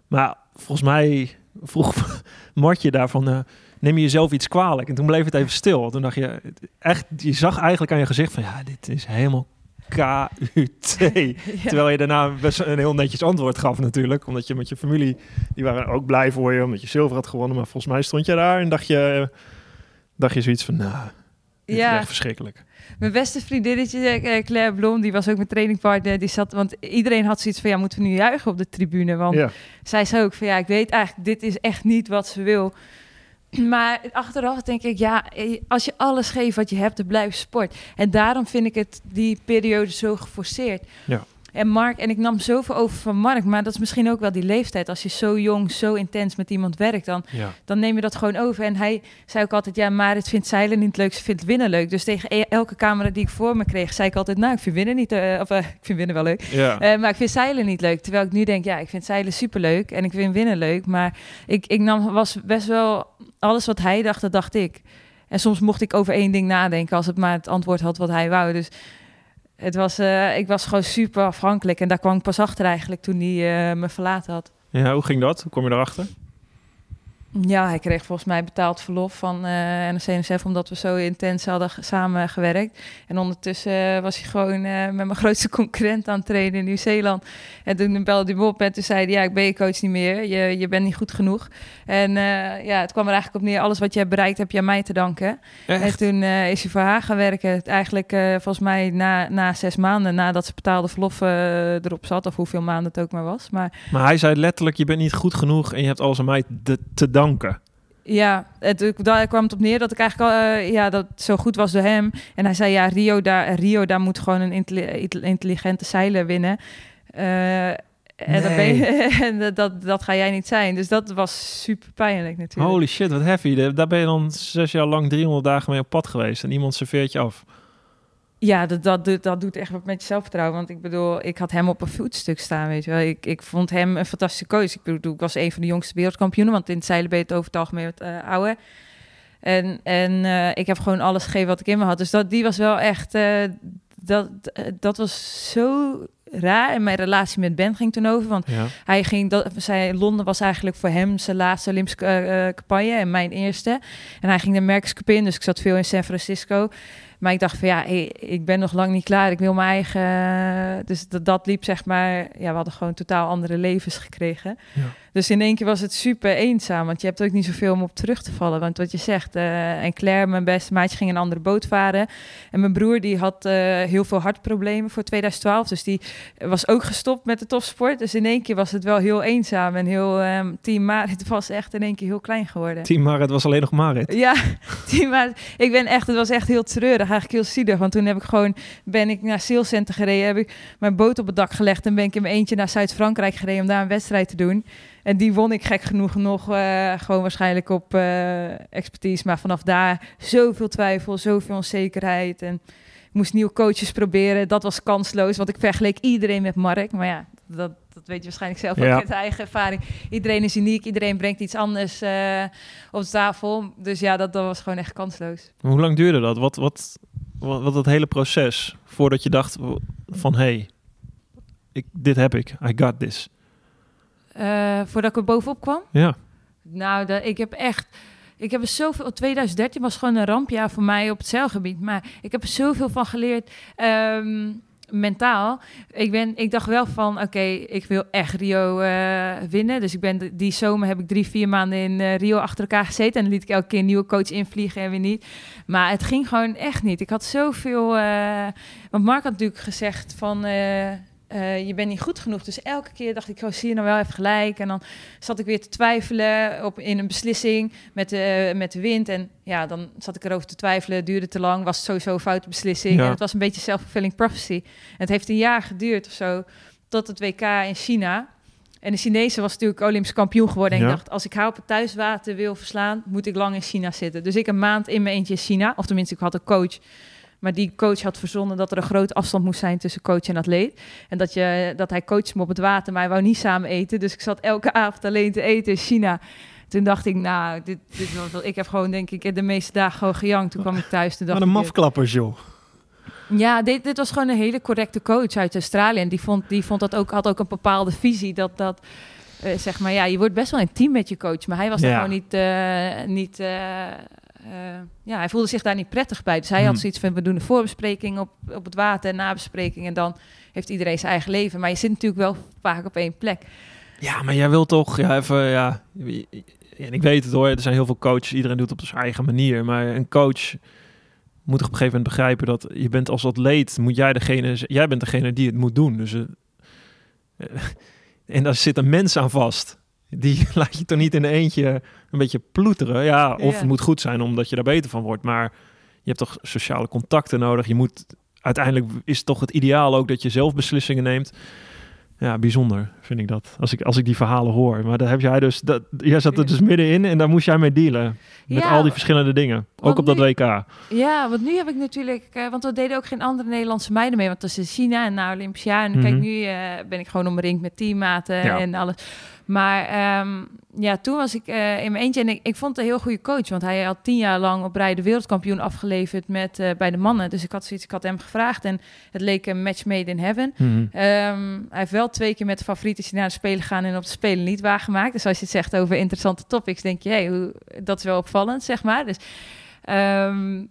maar volgens mij vroeg Martje daarvan, eh, neem je jezelf iets kwalijk? En toen bleef het even stil. Toen dacht je, echt, je zag eigenlijk aan je gezicht van, ja, dit is helemaal KUT. Terwijl je daarna best een heel netjes antwoord gaf natuurlijk. Omdat je met je familie, die waren ook blij voor je, omdat je zilver had gewonnen. Maar volgens mij stond je daar en dacht je, dacht je zoiets van, nou, dit Ja. is echt verschrikkelijk. Mijn beste vriendinnetje, eh, Claire Blom, die was ook mijn trainingpartner. Die zat, want iedereen had zoiets van, ja, moeten we nu juichen op de tribune? Want Ja. zij zei ook van, ja, ik weet eigenlijk, dit is echt niet wat ze wil. Maar achteraf denk ik, ja, eh, als je alles geeft wat je hebt, dan blijft sport. En daarom vind ik het die periode zo geforceerd. Ja. En Mark, en ik nam zoveel over van Mark, maar dat is misschien ook wel die leeftijd. Als je zo jong, zo intens met iemand werkt, dan Ja. dan neem je dat gewoon over. En hij zei ook altijd, ja, Marit vindt zeilen niet leuk, ze vindt winnen leuk. Dus tegen e- elke camera die ik voor me kreeg, zei ik altijd, nou, ik vind winnen niet, eh, of eh, ik vind winnen wel leuk. Ja. Eh, maar ik vind zeilen niet leuk. Terwijl ik nu denk, ja, ik vind zeilen superleuk en ik vind winnen leuk. Maar ik, ik nam, was best wel, alles wat hij dacht, dat dacht ik. En soms mocht ik over één ding nadenken als het maar het antwoord had wat hij wou. Dus het was, eh, ik was gewoon super afhankelijk. En daar kwam ik pas achter eigenlijk toen hij eh, me verlaten had. ja, hoe ging dat? Hoe kom je erachter? Ja, hij kreeg volgens mij betaald verlof van eh NOC-NSF... omdat we zo intens hadden ge- samengewerkt. En ondertussen eh, was hij gewoon eh, met mijn grootste concurrent aan het trainen in Nieuw-Zeeland. En toen belde hij me op en toen zei hij... ja, ik ben je coach niet meer, je, je bent niet goed genoeg. En ja, het kwam er eigenlijk op neer... alles wat je hebt bereikt heb je aan mij te danken. En toen is hij voor haar gaan werken. Eigenlijk volgens mij na, na zes maanden... nadat ze betaalde verlof erop zat... of hoeveel maanden het ook maar was. Maar Maar hij zei letterlijk, je bent niet goed genoeg en je hebt alles aan mij te, te danken. Ja, het, daar kwam het op neer dat ik eigenlijk al, eh, ja, dat zo goed was door hem. En hij zei, ja, Rio, daar, Rio, daar moet gewoon een intelli- intelligente zeiler winnen. Eh, en, dat, ben je, en dat, ga jij niet zijn. Dus dat was super pijnlijk natuurlijk. Holy shit, wat heavy. Daar- Daar ben je dan zes jaar lang 300 dagen mee op pad geweest en iemand serveert je af. Ja, dat, dat, doet- dat doet echt wat met je zelfvertrouwen. Want ik bedoel, ik had hem op een voetstuk staan, weet je wel. Ik, ik vond hem een fantastische coach. Ik bedoel, ik was een van de jongste wereldkampioenen. Want in het zeilen ben je het over het algemeen wat eh, ouder. En, en eh, ik heb gewoon alles gegeven wat ik in me had. Dus dat, die was wel echt... eh, dat, dat was zo raar. En mijn relatie met Ben ging toen over. Want Ja. hij ging, dat, zij, Londen was eigenlijk voor hem zijn laatste Olympische campagne en mijn eerste. En hij ging de America's Cup in, dus ik zat veel in San Francisco. Maar ik dacht van ja, ik ben nog lang niet klaar. Ik wil mijn eigen. eh, Dus dat, dat liep zeg maar. Ja, we hadden gewoon totaal andere levens gekregen. Ja. Dus in één keer was het super eenzaam. Want je hebt ook niet zoveel om op terug te vallen. Want wat je zegt, eh, en Claire, mijn beste maatje, ging een andere boot varen. En mijn broer die had eh, heel veel hartproblemen voor 2012. Dus die was ook gestopt met de topsport. Dus in één keer was het wel heel eenzaam. En heel ehm team Marit was echt in één keer heel klein geworden. Team Marit was alleen nog Marit. Ja, team Marit. Ik ben echt, het was echt heel treurig, eigenlijk heel zielig. Want toen heb ik gewoon, ben ik naar Sailcenter gereden, heb ik mijn boot op het dak gelegd en ben ik in mijn eentje naar Zuid-Frankrijk gereden om daar een wedstrijd te doen. En die won ik gek genoeg nog, eh, gewoon waarschijnlijk op eh, expertise. Maar vanaf daar zoveel twijfel, zoveel onzekerheid. En ik moest nieuwe coaches proberen. Dat was kansloos, want ik vergeleek iedereen met Mark. Maar ja, dat, dat weet je waarschijnlijk zelf Ja. ook uit eigen ervaring. Iedereen is uniek, iedereen brengt iets anders eh, op de tafel. Dus ja, dat, dat was gewoon echt kansloos. Maar hoe lang duurde dat? Wat, wat, wat, wat dat hele proces voordat je dacht van hé, hey, ik, dit heb ik, I got this. Eh, voordat ik er bovenop kwam. Ja, Nou, dat, ik heb echt. Ik heb er zoveel. 2013 was gewoon een rampjaar voor mij op het zeilgebied. Maar ik heb er zoveel van geleerd. ehm, mentaal. Ik, ben, ik dacht wel van, oké, ik wil echt Rio eh, winnen. Dus ik ben die zomer heb ik drie, vier maanden in eh, Rio achter elkaar gezeten. En dan liet ik elke keer een nieuwe coach invliegen en weer niet. Maar het ging gewoon echt niet. Ik had zoveel... eh, want Mark had natuurlijk gezegd van... eh, eh, je bent niet goed genoeg. Dus elke keer dacht ik, oh, zie je nou wel even gelijk. En dan zat ik weer te twijfelen op, in een beslissing met de, met de wind. En ja, dan zat ik erover te twijfelen. Duurde te lang, was het sowieso een foute beslissing. Ja. En het was een beetje self-fulfilling prophecy. En het heeft een jaar geduurd of zo, tot het WK in China. En de Chinese was natuurlijk Olympisch kampioen geworden. En Ja. ik dacht, als ik haar op het thuiswater wil verslaan, moet ik lang in China zitten. Dus ik een maand in mijn eentje in China. Of tenminste, ik had een coach. Maar die coach had verzonnen dat er een grote afstand moest zijn tussen coach en atleet. En dat, je, dat hij coachte me op het water, maar hij wou niet samen eten. Dus ik zat elke avond alleen te eten in China. Toen dacht ik, nou, dit, dit was wel- ik heb gewoon, denk ik, de meeste dagen gewoon gejankt. Toen kwam ik thuis. Toen dacht maar de ik, dit- mafklappers joh. ja, dit, dit was gewoon een hele correcte coach uit Australië. En die vond, die vond dat ook, had ook een bepaalde visie. Dat, dat eh, zeg maar, ja, je wordt best wel intiem met je coach. Maar hij was Ja. gewoon niet. eh, niet eh, eh, ja, hij voelde zich daar niet prettig bij. Dus hij Hmm. had zoiets van: we doen een voorbespreking op, op het water en nabespreking. En dan heeft iedereen zijn eigen leven. Maar je zit natuurlijk wel vaak op één plek. Ja, maar jij wilt toch ja, even, ja, en ik weet het hoor, er zijn heel veel coaches, iedereen doet het op zijn eigen manier, maar een coach moet toch op een gegeven moment begrijpen dat je bent als atleet, moet jij degene, jij bent degene die het moet doen. Dus, eh, eh, en daar zit een mens aan vast. Die laat je toch niet in een eentje een beetje ploeteren. Ja, of Ja. het moet goed zijn omdat je daar beter van wordt, maar je hebt toch sociale contacten nodig. Je moet, uiteindelijk is het toch het ideaal ook dat je zelf beslissingen neemt. Ja, bijzonder vind ik dat. Als ik, als ik die verhalen hoor. Maar daar heb jij dus. Dat, jij zat er dus middenin en daar moest jij mee dealen. Met Ja, al die verschillende dingen. Ook op dat WK. Ja, want nu heb ik natuurlijk, eh, want er deden ook geen andere Nederlandse meiden mee, want dat is in China en na Olympisch jaar. En kijk, Mhm. nu eh, ben ik gewoon omringd met teammaten Ja. en alles. Maar ehm, ja, toen was ik eh, in mijn eentje en ik, ik vond het een heel goede coach, want hij had tien jaar lang op rij de wereldkampioen afgeleverd met, eh, bij de mannen. Dus ik had zoiets, ik had hem gevraagd en het leek een match made in heaven. Mhm. Ehm, hij heeft wel twee keer met de favorieten naar de Spelen gegaan en op de Spelen niet waargemaakt. Dus als je het zegt over interessante topics, denk je, hey, hoe, dat is wel opvallend, zeg maar. Dus, ehm,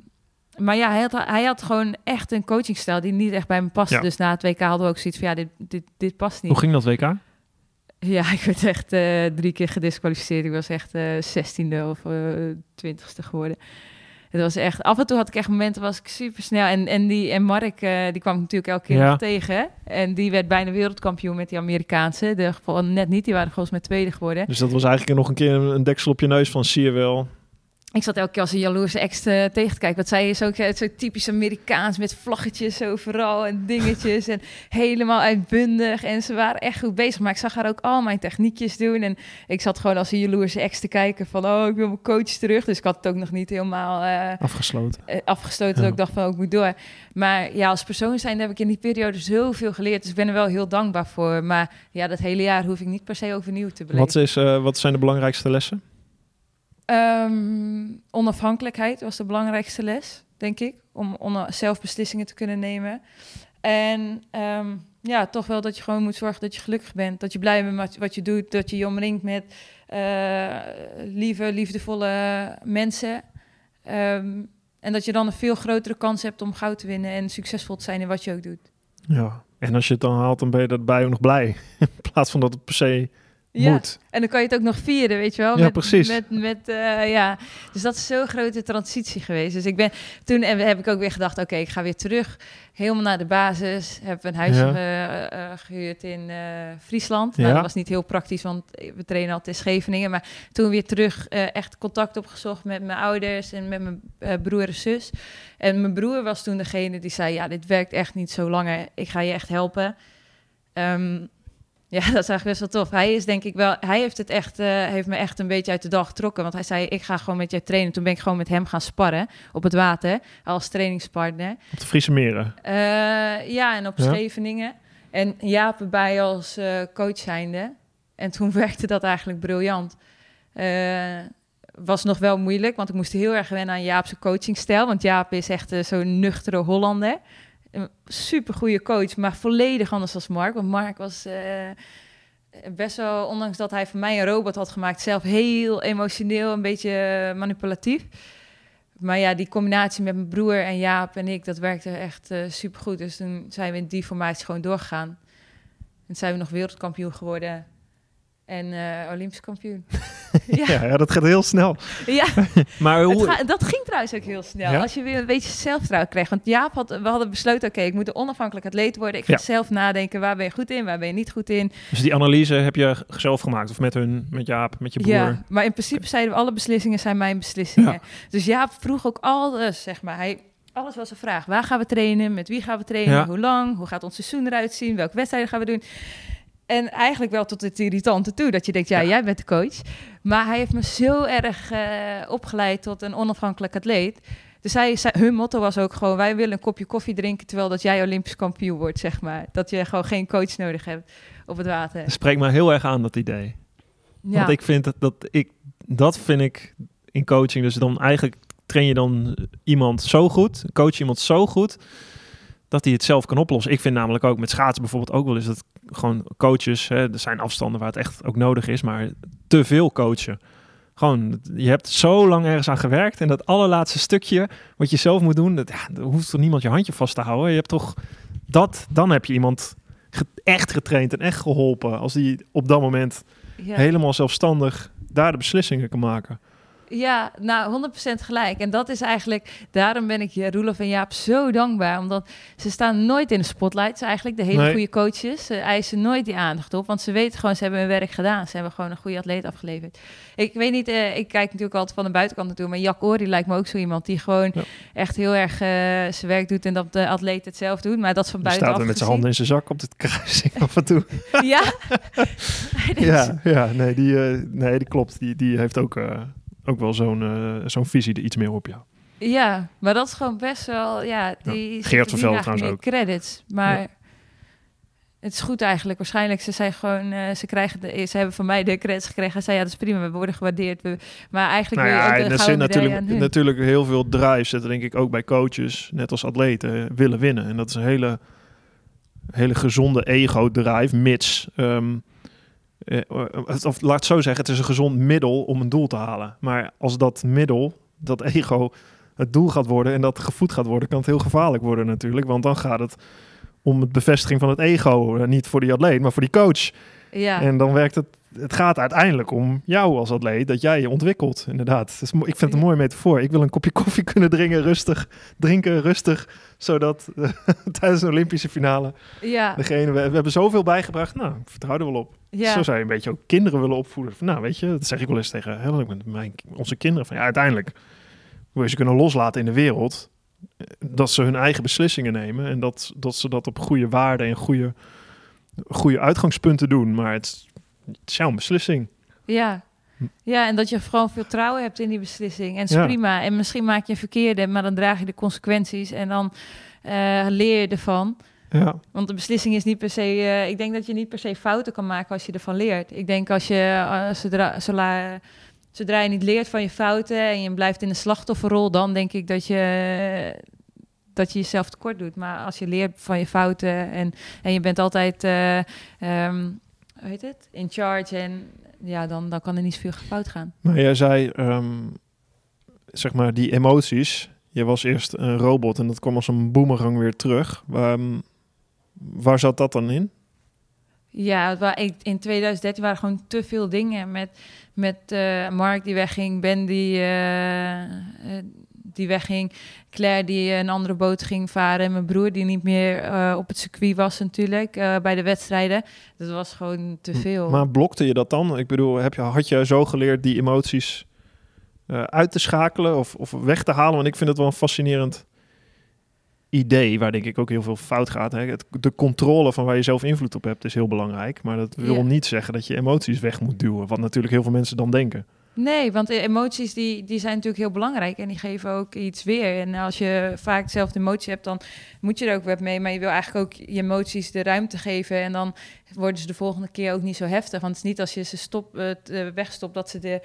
maar ja, hij had, hij had gewoon echt een coachingstijl die niet echt bij me paste. Ja. Dus na het WK hadden we ook zoiets van, ja, dit, dit, dit past niet. Hoe ging dat WK? Ja, ik werd echt eh, drie keer gedisqualificeerd. Ik was echt eh 16e of eh 20ste geworden. Het was echt, af en toe had ik echt momenten, was ik super snel. En, en, die, en Mark, die kwam ik natuurlijk elke keer Ja. nog tegen. En die werd bijna wereldkampioen met die Amerikaanse. De geval net niet, die waren volgens mij tweede geworden. Dus dat was eigenlijk nog een keer een een deksel op je neus van zie je wel. Ik zat elke keer als een jaloerse ex eh, tegen te kijken. Wat zij is ook eh, zo typisch Amerikaans met vlaggetjes overal en dingetjes. en helemaal uitbundig. En ze waren echt goed bezig. Maar ik zag haar ook al mijn techniekjes doen. En ik zat gewoon als een jaloerse ex te kijken van... oh, ik wil mijn coach terug. Dus ik had het ook nog niet helemaal eh, Afgesloten. eh, afgestoten. Ja. Dat ik dacht van, oh, ik moet door. Maar ja, als persoon zijn heb ik in die periode zoveel geleerd. Dus ik ben er wel heel dankbaar voor. Maar ja, dat hele jaar hoef ik niet per se overnieuw te beleven. Wat, is, wat zijn de belangrijkste lessen? Ehm, onafhankelijkheid was de belangrijkste les, denk ik. Om zelf beslissingen te kunnen nemen. En ehm, ja, toch wel dat je gewoon moet zorgen dat je gelukkig bent. Dat je blij bent met wat je doet. Dat je je omringt met eh, lieve, liefdevolle mensen. Ehm, en dat je dan een veel grotere kans hebt om goud te winnen en succesvol te zijn in wat je ook doet. Ja, en als je het dan haalt, dan ben je daarbij ook nog blij. In plaats van dat het per se Ja, moet. en dan kan je het ook nog vieren, weet je wel. Ja, met, precies. Met, met, eh, ja. Dus dat is zo'n grote transitie geweest. Dus ik ben toen en heb ik ook weer gedacht, oké, ik ga weer terug, helemaal naar de basis. Heb een huisje Ja. ge- eh, gehuurd in eh, Friesland. Nou, dat was niet heel praktisch, want we trainen altijd in Scheveningen. Maar toen weer terug, eh, echt contact opgezocht met mijn ouders en met mijn eh, broer en zus. En mijn broer was toen degene die zei, ja, dit werkt echt niet zo langer. Ik ga je echt helpen. Ehm, ja, dat is eigenlijk best wel tof. Hij is denk ik wel, hij heeft het echt, eh, heeft me echt een beetje uit de dag getrokken. Want hij zei, ik ga gewoon met jij trainen. Toen ben ik gewoon met hem gaan sparren op het water als trainingspartner. Op de Friese meren. Eh, ja, en op Ja. Scheveningen. En Jaap erbij als eh, coach zijnde. En toen werkte dat eigenlijk briljant. Was nog wel moeilijk, want ik moest heel erg wennen aan Jaap's coachingstijl. Want Jaap is echt zo'n nuchtere Hollander. Een super goede coach, maar volledig anders als Mark. Want Mark was eh, best wel, ondanks dat hij van mij een robot had gemaakt, zelf heel emotioneel, een beetje eh, manipulatief. Maar ja, die combinatie met mijn broer en Jaap en ik, dat werkte echt super supergoed. Dus toen zijn we in die formatie gewoon doorgegaan. En zijn we nog wereldkampioen geworden. En eh, Olympisch kampioen. ja, Ja, dat gaat heel snel. ja. Maar hoe... ga- dat ging trouwens ook heel snel. Ja? Als je weer een beetje zelfvertrouwen kreeg. Want Jaap had, we hadden besloten, oké, ik moet een onafhankelijk atleet worden. Ik ga Ja. zelf nadenken, waar ben je goed in, waar ben je niet goed in. Dus die analyse heb je zelf gemaakt? Of met hun, met Jaap, met je broer? Ja, maar in principe zeiden we, alle beslissingen zijn mijn beslissingen. Dus Jaap vroeg ook alles, zeg maar. Hij, alles was een vraag. Waar gaan we trainen? Met wie gaan we trainen? Hoe lang? Hoe gaat ons seizoen eruit zien? Welke wedstrijden gaan we doen? En eigenlijk wel tot het irritante toe, dat je denkt, ja, Ja. jij bent de coach. Maar hij heeft me zo erg eh, opgeleid tot een onafhankelijk atleet. Dus hij, zei- hun motto was ook gewoon, wij willen een kopje koffie drinken... terwijl dat jij Olympisch kampioen wordt, zeg maar. Dat je gewoon geen coach nodig hebt op het water. Dat spreekt me heel erg aan, dat idee. Ja, Want ik vind dat, dat ik... Dat vind ik in coaching. Dus dan eigenlijk train je dan iemand zo goed. Coach je iemand zo goed... dat hij het zelf kan oplossen. Ik vind namelijk ook met schaatsen bijvoorbeeld ook wel eens... dat gewoon coaches... Hè, er zijn afstanden waar het echt ook nodig is... maar te veel coachen. Gewoon, je hebt zo lang ergens aan gewerkt... en dat allerlaatste stukje wat je zelf moet doen... Dat, ja, hoeft toch niemand je handje vast te houden. Je hebt toch... Dat, dan heb je iemand ge- echt getraind en echt geholpen... als die op dat moment ja. helemaal zelfstandig daar de beslissingen kan maken. Ja, nou, 100% gelijk. En dat is eigenlijk, daarom ben ik je, Roelof en Jaap, zo dankbaar. Omdat ze staan nooit in de spotlights eigenlijk, de hele Nee. goede coaches. Ze eisen nooit die aandacht op, want ze weten gewoon, ze hebben hun werk gedaan. Ze hebben gewoon een goede atleet afgeleverd. Ik weet niet, eh, ik kijk natuurlijk altijd van de buitenkant naartoe, maar Jack Ori lijkt me ook zo iemand die gewoon Ja. echt heel erg eh, zijn werk doet en dat de atleet het zelf doet. Maar dat is van buitenaf staat er met zijn handen in zijn zak op de kruising af en toe. Ja. Ja, ja nee, die, eh, nee, die klopt. Die, die heeft ook, ook wel zo'n eh, zo'n visie er iets meer op, ja. Ja, maar dat is gewoon best wel, ja, die ze Geert trouwens ook. credits, maar Ja. het is goed eigenlijk. Waarschijnlijk, ze zijn gewoon, eh, ze krijgen, de, ze hebben van mij de credits gekregen. Hij zei, ja, dat is prima, we worden gewaardeerd. We, maar eigenlijk Nou ja, er zit gouden medaille natuurlijk, natuurlijk heel veel drive zitten, denk ik, ook bij coaches, net als atleten, willen winnen. En dat is een hele, hele gezonde ego-drive, mits... ehm, eh, of of laat het zo zeggen, het is een gezond middel om een doel te halen. Maar als dat middel, dat ego, het doel gaat worden en dat gevoed gaat worden, kan het heel gevaarlijk worden natuurlijk. Want dan gaat het om het bevestiging van het ego. Eh, Niet voor die atleet, maar voor die coach. Ja, En dan werkt het. Het gaat uiteindelijk om jou als atleet, dat jij je ontwikkelt. Inderdaad. Mo- ik vind het een mooie metafoor. Ik wil een kopje koffie kunnen drinken, rustig drinken, rustig, zodat tijdens de Olympische finale ja, degene we, we hebben zoveel bijgebracht. Nou, vertrouw er wel op. ja. Zo zou je een beetje ook kinderen willen opvoeden. Van, nou, weet je, dat zeg ik wel eens tegen met mijn, onze kinderen. Van ja, uiteindelijk wil je ze kunnen loslaten in de wereld. eh, Dat ze hun eigen beslissingen nemen. En dat, dat ze dat op goede waarden en goede, goede uitgangspunten doen. Maar het, het is jouw beslissing. Ja. ja, en dat je gewoon vertrouwen hebt in die beslissing. En is Ja. prima. En misschien maak je een verkeerde, maar dan draag je de consequenties. En dan eh, leer je ervan. Ja, Want de beslissing is niet per se. eh, ik denk dat je niet per se fouten kan maken als je ervan leert. Ik denk als je eh, zodra, zodra, zodra je niet leert van je fouten en je blijft in de slachtofferrol, dan denk ik dat je dat je jezelf tekort doet. Maar als je leert van je fouten en, en je bent altijd, eh, heet het, in charge en ja, dan, dan kan er niet zoveel fout gaan. Maar jij zei, ehm, zeg maar, die emoties. Je was eerst een robot en dat kwam als een boemerang weer terug. Waar zat dat dan in? Ja, ik- in 2013 waren gewoon te veel dingen met, met eh, Mark die wegging, Ben die, eh, eh, die wegging, Claire die een andere boot ging varen en mijn broer die niet meer eh, op het circuit was natuurlijk eh, bij de wedstrijden. Dat was gewoon te veel. Maar blokte je dat dan? Ik bedoel, heb je, had je zo geleerd die emoties eh, uit te schakelen of, of weg te halen? Want ik vind het wel een fascinerend idee, waar denk ik ook heel veel fout gaat. Hè? Het, de controle van waar je zelf invloed op hebt is heel belangrijk. Maar dat wil niet zeggen dat je emoties weg moet duwen. Wat natuurlijk heel veel mensen dan denken. Nee, want de emoties die, die zijn natuurlijk heel belangrijk en die geven ook iets weer. En als je vaak dezelfde emotie hebt, dan moet je er ook weer mee. Maar je wil eigenlijk ook je emoties de ruimte geven en dan worden ze de volgende keer ook niet zo heftig. Want het is niet als je ze stop, eh, wegstopt dat ze er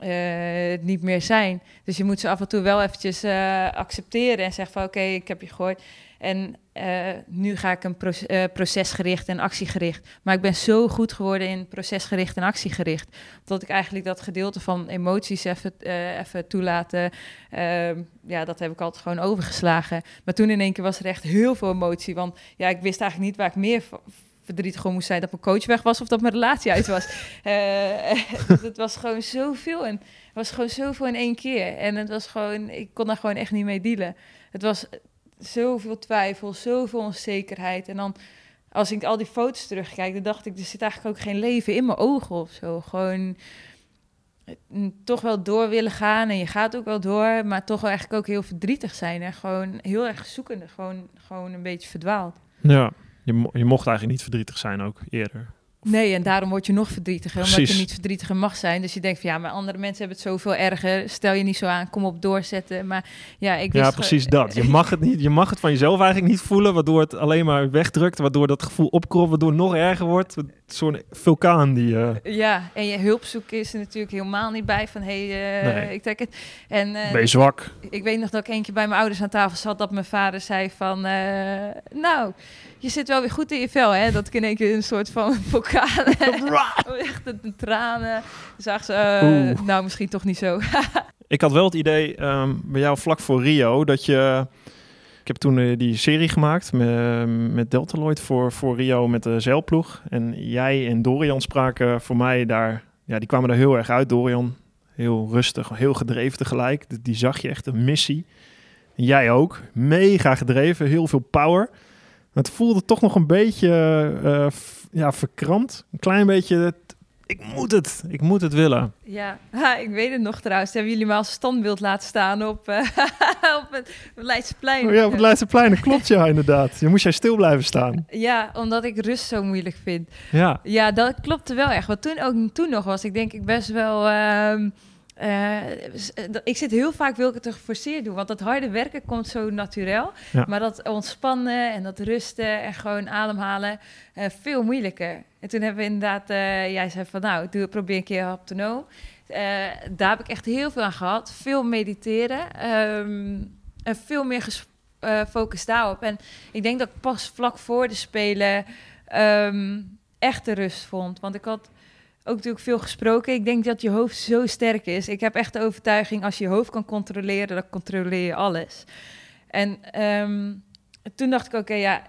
eh, niet meer zijn. Dus je moet ze af en toe wel eventjes eh, accepteren en zeggen van oké, ik heb je gehoord. En eh, nu ga ik een eh, procesgericht en actiegericht. Maar ik ben zo goed geworden in procesgericht en actiegericht dat ik eigenlijk dat gedeelte van emoties even, eh, even toelaten, ehm, ja, dat heb ik altijd gewoon overgeslagen. Maar toen in één keer was er echt heel veel emotie, want ja, ik wist eigenlijk niet waar ik meer verdrietig om moest zijn dat mijn coach weg was of dat mijn relatie uit was. Het was gewoon zoveel en het was gewoon zoveel in één keer. En het was gewoon, ik kon daar gewoon echt niet mee dealen. Het was zoveel twijfel, zoveel onzekerheid. En dan als ik al die foto's terugkijk, dan dacht ik, er zit eigenlijk ook geen leven in mijn ogen of zo. Gewoon mm, toch wel door willen gaan en je gaat ook wel door, maar toch wel eigenlijk ook heel verdrietig zijn en gewoon heel erg zoekende, gewoon, gewoon een beetje verdwaald. Ja, je, je mocht eigenlijk niet verdrietig zijn ook eerder. Nee, en daarom word je nog verdrietiger, omdat Precies. je niet verdrietiger mag zijn. Dus je denkt van ja, maar andere mensen hebben het zoveel erger. Stel je niet zo aan, kom op doorzetten. Maar ja, ik wist Ja, precies dat. Je mag, het niet, je mag het van jezelf eigenlijk niet voelen, waardoor het alleen maar wegdrukt, waardoor dat gevoel opkropt, waardoor het nog erger wordt. Zo'n vulkaan die... eh, Ja, en je hulpzoek is er natuurlijk helemaal niet bij van hé, hey, eh, Nee. ik trek het. En eh, ben je zwak? ik weet nog dat ik eentje bij mijn ouders aan tafel zat, dat mijn vader zei van, nou, je zit wel weer goed in je vel, hè? Dat ik in één keer een soort van vulkaan, echt de tranen, zag ze, nou, misschien toch niet zo. Ik had wel het idee ehm, bij jou vlak voor Rio dat je. Heb toen eh, die serie gemaakt met, met Deltaloid voor, voor Rio met de zeilploeg. En jij en Dorian spraken voor mij daar. Ja, die kwamen er heel erg uit. Dorian, heel rustig, heel gedreven tegelijk. Die- zag je echt een missie. En jij ook. Mega gedreven, heel veel power. Het voelde toch nog een beetje f- ja, verkrampt. Een klein beetje. Ik moet het. Ik moet het willen. Ja, ha, ik weet het nog trouwens. Hebben jullie me als standbeeld laten staan op, eh, op het Leidseplein? Oh ja, op het Leidseplein, dat klopt ja, inderdaad. Je moest jij stil blijven staan. Ja, omdat ik rust zo moeilijk vind. Ja, Ja, dat klopte wel echt. Want toen ook toen nog was ik denk ik best wel. ehm, eh, eh, ik zit heel vaak wil ik het te geforceerd doen, want dat harde werken komt zo natuurlijk. Ja. Maar dat ontspannen en dat rusten en gewoon ademhalen eh, veel moeilijker. En toen hebben we inderdaad, jij zei van nou, doe, probeer een keer haptonoom. Eh daar heb ik echt heel veel aan gehad. Veel mediteren ehm, en veel meer focus daarop. En ik denk dat ik pas vlak voor de Spelen ehm, echt de rust vond. Want ik had ook natuurlijk veel gesproken. Ik denk dat je hoofd zo sterk is. Ik heb echt de overtuiging, als je je hoofd kan controleren, dan controleer je alles. En ehm, toen dacht ik, oké, ja,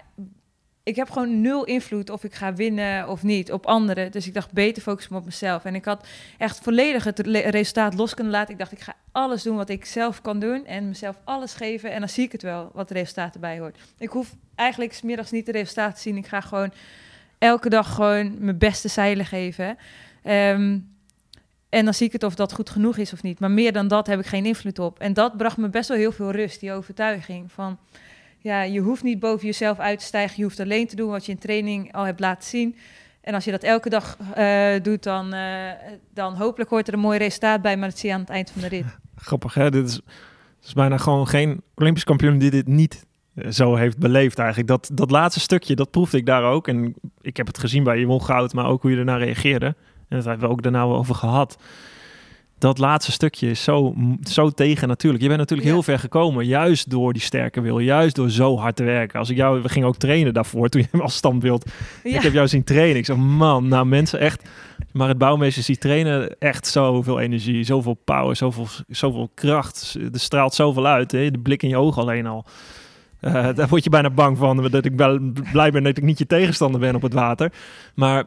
ik heb gewoon nul invloed of ik ga winnen of niet op anderen. Dus ik dacht, beter focussen op mezelf. En ik had echt volledig het resultaat los kunnen laten. Ik dacht, ik ga alles doen wat ik zelf kan doen en mezelf alles geven. En dan zie ik het wel, wat de resultaat erbij hoort. Ik hoef eigenlijk 's middags niet de resultaten te zien. Ik ga gewoon elke dag gewoon mijn beste zeilen geven. Ehm, en dan zie ik het of dat goed genoeg is of niet. Maar meer dan dat heb ik geen invloed op. En dat bracht me best wel heel veel rust, die overtuiging van... Ja, je hoeft niet boven jezelf uit te stijgen. Je hoeft alleen te doen wat je in training al hebt laten zien. En als je dat elke dag eh, doet, dan, eh, dan hopelijk hoort er een mooi resultaat bij. Maar dat zie je aan het eind van de rit. grappig hè. Dit is, dit is bijna gewoon geen Olympisch kampioen die dit niet zo heeft beleefd eigenlijk. Dat, dat laatste stukje, dat proefde ik daar ook. En ik heb het gezien bij Jewon Goud, maar ook hoe je ernaar reageerde. En dat hebben we ook daarna wel over gehad. dat laatste stukje is zo, zo tegen natuurlijk. Je bent natuurlijk Ja. heel ver gekomen, juist door die sterke wil, juist door zo hard te werken. Als ik jou, we gingen ook trainen daarvoor, toen je hem als standbeeld. Ja. Ik heb jou zien trainen. Ik zeg, man, nou mensen echt, maar het bouwmeester ziet trainen echt zoveel energie, zoveel power, zoveel, zoveel kracht. Er straalt zoveel uit, hè? de blik in je ogen alleen al. Eh, daar word je bijna bang van, dat ik wel blij ben dat ik niet je tegenstander ben op het water. Maar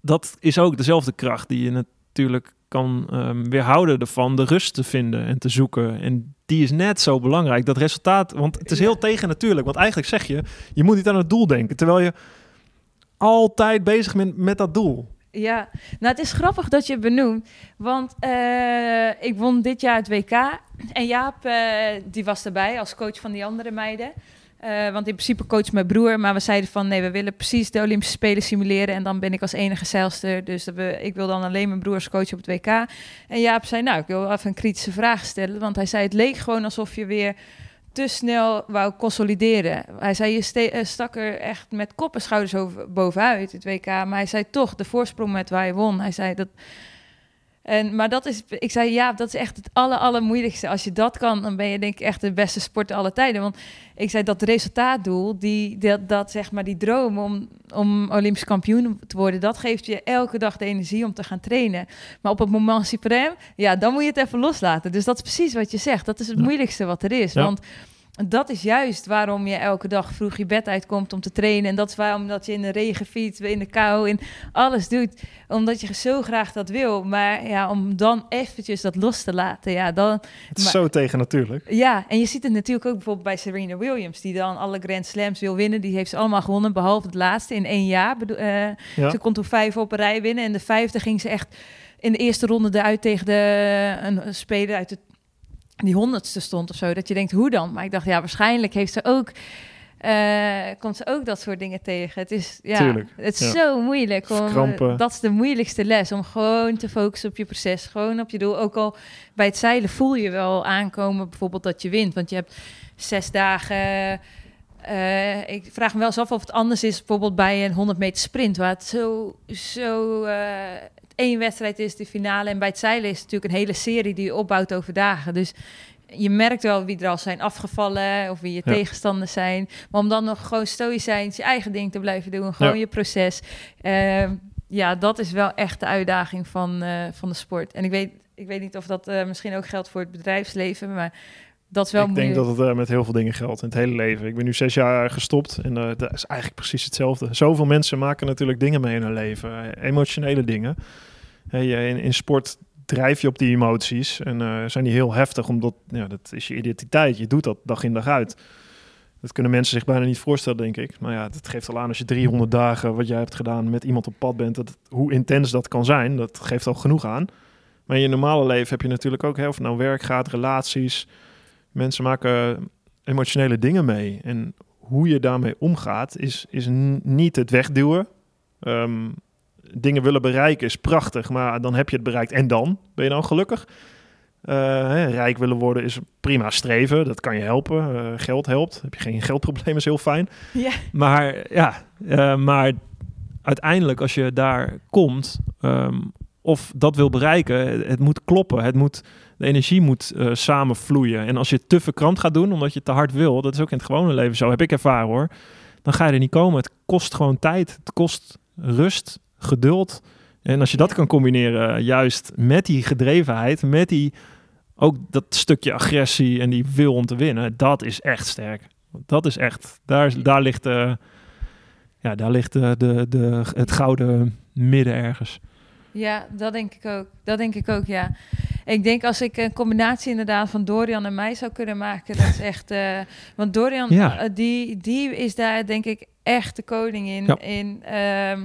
dat is ook dezelfde kracht die je natuurlijk kan ehm, weerhouden ervan de rust te vinden en te zoeken. En die is net zo belangrijk, dat resultaat. Want het is heel tegen natuurlijk. Want eigenlijk zeg je, je moet niet aan het doel denken. Terwijl je altijd bezig bent met dat doel. Ja, nou het is grappig dat je het benoemt, want eh, ik won dit jaar het WK en Jaap eh, die was erbij als coach van die andere meiden. Eh, want in principe coach mijn broer, maar we zeiden van nee, we willen precies de Olympische Spelen simuleren en dan ben ik als enige zeilster, dus dat we, ik wil dan alleen mijn broer als coach op het WK. En Jaap zei nou, ik wil even een kritische vraag stellen, want hij zei het leek gewoon alsof je weer te snel wou consolideren. Hij zei, je eh, stak er echt met kop en schouders bovenuit, het WK. Maar hij zei toch, de voorsprong met waar je won. Hij zei dat... En, maar dat is, ik zei, ja, dat is echt het aller, allermoeilijkste. Als je dat kan, dan ben je denk ik echt de beste sporter aller tijden. Want ik zei, dat resultaatdoel, die, dat, dat zeg maar die droom om, om Olympisch kampioen te worden, dat geeft je elke dag de energie om te gaan trainen. Maar op het moment suprem, ja, dan moet je het even loslaten. Dus dat is precies wat je zegt. Dat is het Ja. moeilijkste wat er is. Ja. Want dat is juist waarom je elke dag vroeg je bed uitkomt om te trainen. En dat is waarom dat je in de regen fietst, in de kou, in alles doet. Omdat je zo graag dat wil. Maar ja, om dan eventjes dat los te laten, ja, dan... Het is Maar- zo tegen natuurlijk. Ja, en je ziet het natuurlijk ook bijvoorbeeld bij Serena Williams, die dan alle Grand Slams wil winnen. Die heeft ze allemaal gewonnen, behalve het laatste in één jaar. Eh, Ja. Ze kon toen vijf op een rij winnen. En de vijfde ging ze echt in de eerste ronde eruit tegen de, een, speler uit de, die honderdste stond of zo. Dat je denkt, hoe dan? Maar ik dacht, ja, waarschijnlijk heeft ze ook... eh, komt ze ook dat soort dingen tegen. Het is, ja, Tuurlijk, het is ja. zo moeilijk. Om, dat is de moeilijkste les. Om gewoon te focussen op je proces. Gewoon op je doel. Ook al bij het zeilen voel je wel aankomen bijvoorbeeld dat je wint. Want je hebt zes dagen... eh, ik vraag me wel eens af of het anders is bijvoorbeeld bij een 100 meter sprint, waar het zo, zo eh, één wedstrijd is, de finale. En bij het zeilen is het natuurlijk een hele serie die je opbouwt over dagen. Dus je merkt wel wie er al zijn afgevallen of wie je Ja. tegenstanders zijn. Maar om dan nog gewoon stoïcijns je eigen ding te blijven doen, gewoon Ja. je proces. Eh, ja, dat is wel echt de uitdaging van, eh, van de sport. En ik weet, ik weet niet of dat eh, misschien ook geldt voor het bedrijfsleven, maar dat is wel ik denk dat het eh, met heel veel dingen geldt in het hele leven. Ik ben nu zes jaar gestopt en eh, dat is eigenlijk precies hetzelfde. Zoveel mensen maken natuurlijk dingen mee in hun leven, eh, emotionele dingen. Hey, in, in sport drijf je op die emoties en zijn die heel heftig, omdat ja, dat is je identiteit. Je doet dat dag in dag uit. Dat kunnen mensen zich bijna niet voorstellen, denk ik. Maar ja, het geeft al aan als je 300 dagen wat jij hebt gedaan met iemand op pad bent, dat, hoe intens dat kan zijn, dat geeft al genoeg aan. Maar in je normale leven heb je natuurlijk ook, of het nou werk gaat, relaties. Mensen maken emotionele dingen mee. En hoe je daarmee omgaat, is, is niet het wegduwen. Ehm, dingen willen bereiken is prachtig, maar dan heb je het bereikt. En dan? Ben je dan gelukkig? Eh, hè, rijk willen worden is prima streven, dat kan je helpen. Eh, geld helpt. Heb je geen geldprobleem, is heel fijn. Ja. Maar ja, eh, maar uiteindelijk als je daar komt ehm, of dat wil bereiken, het, het moet kloppen. Het moet, de energie moet eh samenvloeien. En als je te verkrampt gaat doen, omdat je te hard wil, dat is ook in het gewone leven zo, heb ik ervaren hoor, dan ga je er niet komen. Het kost gewoon tijd. Het kost rust, geduld. En als je dat kan combineren, juist met die gedrevenheid, met die ook dat stukje agressie en die wil om te winnen, dat is echt sterk. Dat is echt, daar, daar ligt, de, ja, daar ligt de, de, het gouden midden ergens. Ja, dat denk ik ook. Dat denk ik ook, ja. Ik denk als ik een combinatie inderdaad van Dorian en mij zou kunnen maken, dat is echt... eh, want Dorian, Ja. eh, die, die is daar denk ik echt de koning in. Ja. In ehm,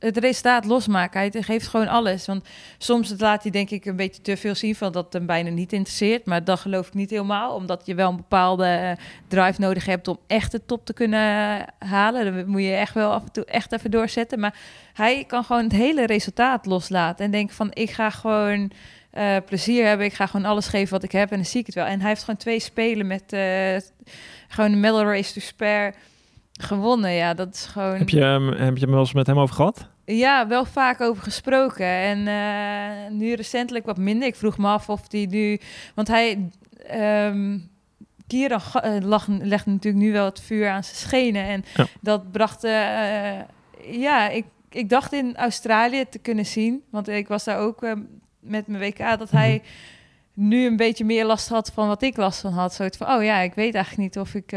het resultaat losmaken. Hij geeft gewoon alles. Want soms laat hij denk ik een beetje te veel zien van dat hem bijna niet interesseert. Maar dat geloof ik niet helemaal. Omdat je wel een bepaalde eh, drive nodig hebt om echt de top te kunnen halen. Dan moet je echt wel af en toe echt even doorzetten. Maar hij kan gewoon het hele resultaat loslaten. En denken van ik ga gewoon eh, plezier hebben. Ik ga gewoon alles geven wat ik heb. En dan zie ik het wel. En hij heeft gewoon twee spelen met eh, gewoon een medal race to spare gewonnen. Ja, dat is gewoon... Heb je, hem- heb je hem wel eens met hem over gehad? Ja, wel vaak over gesproken. En eh, nu recentelijk wat minder. Ik vroeg me af of hij nu... Want hij... ehm Kieran eh, lag, legt natuurlijk nu wel het vuur aan zijn schenen. En Ja. dat bracht... eh, ja, ik, ik dacht in Australië te kunnen zien. Want ik was daar ook eh, met mijn WK... dat hij nu een beetje meer last had van wat ik last van had. Zoiets van, oh ja, ik weet eigenlijk niet of ik...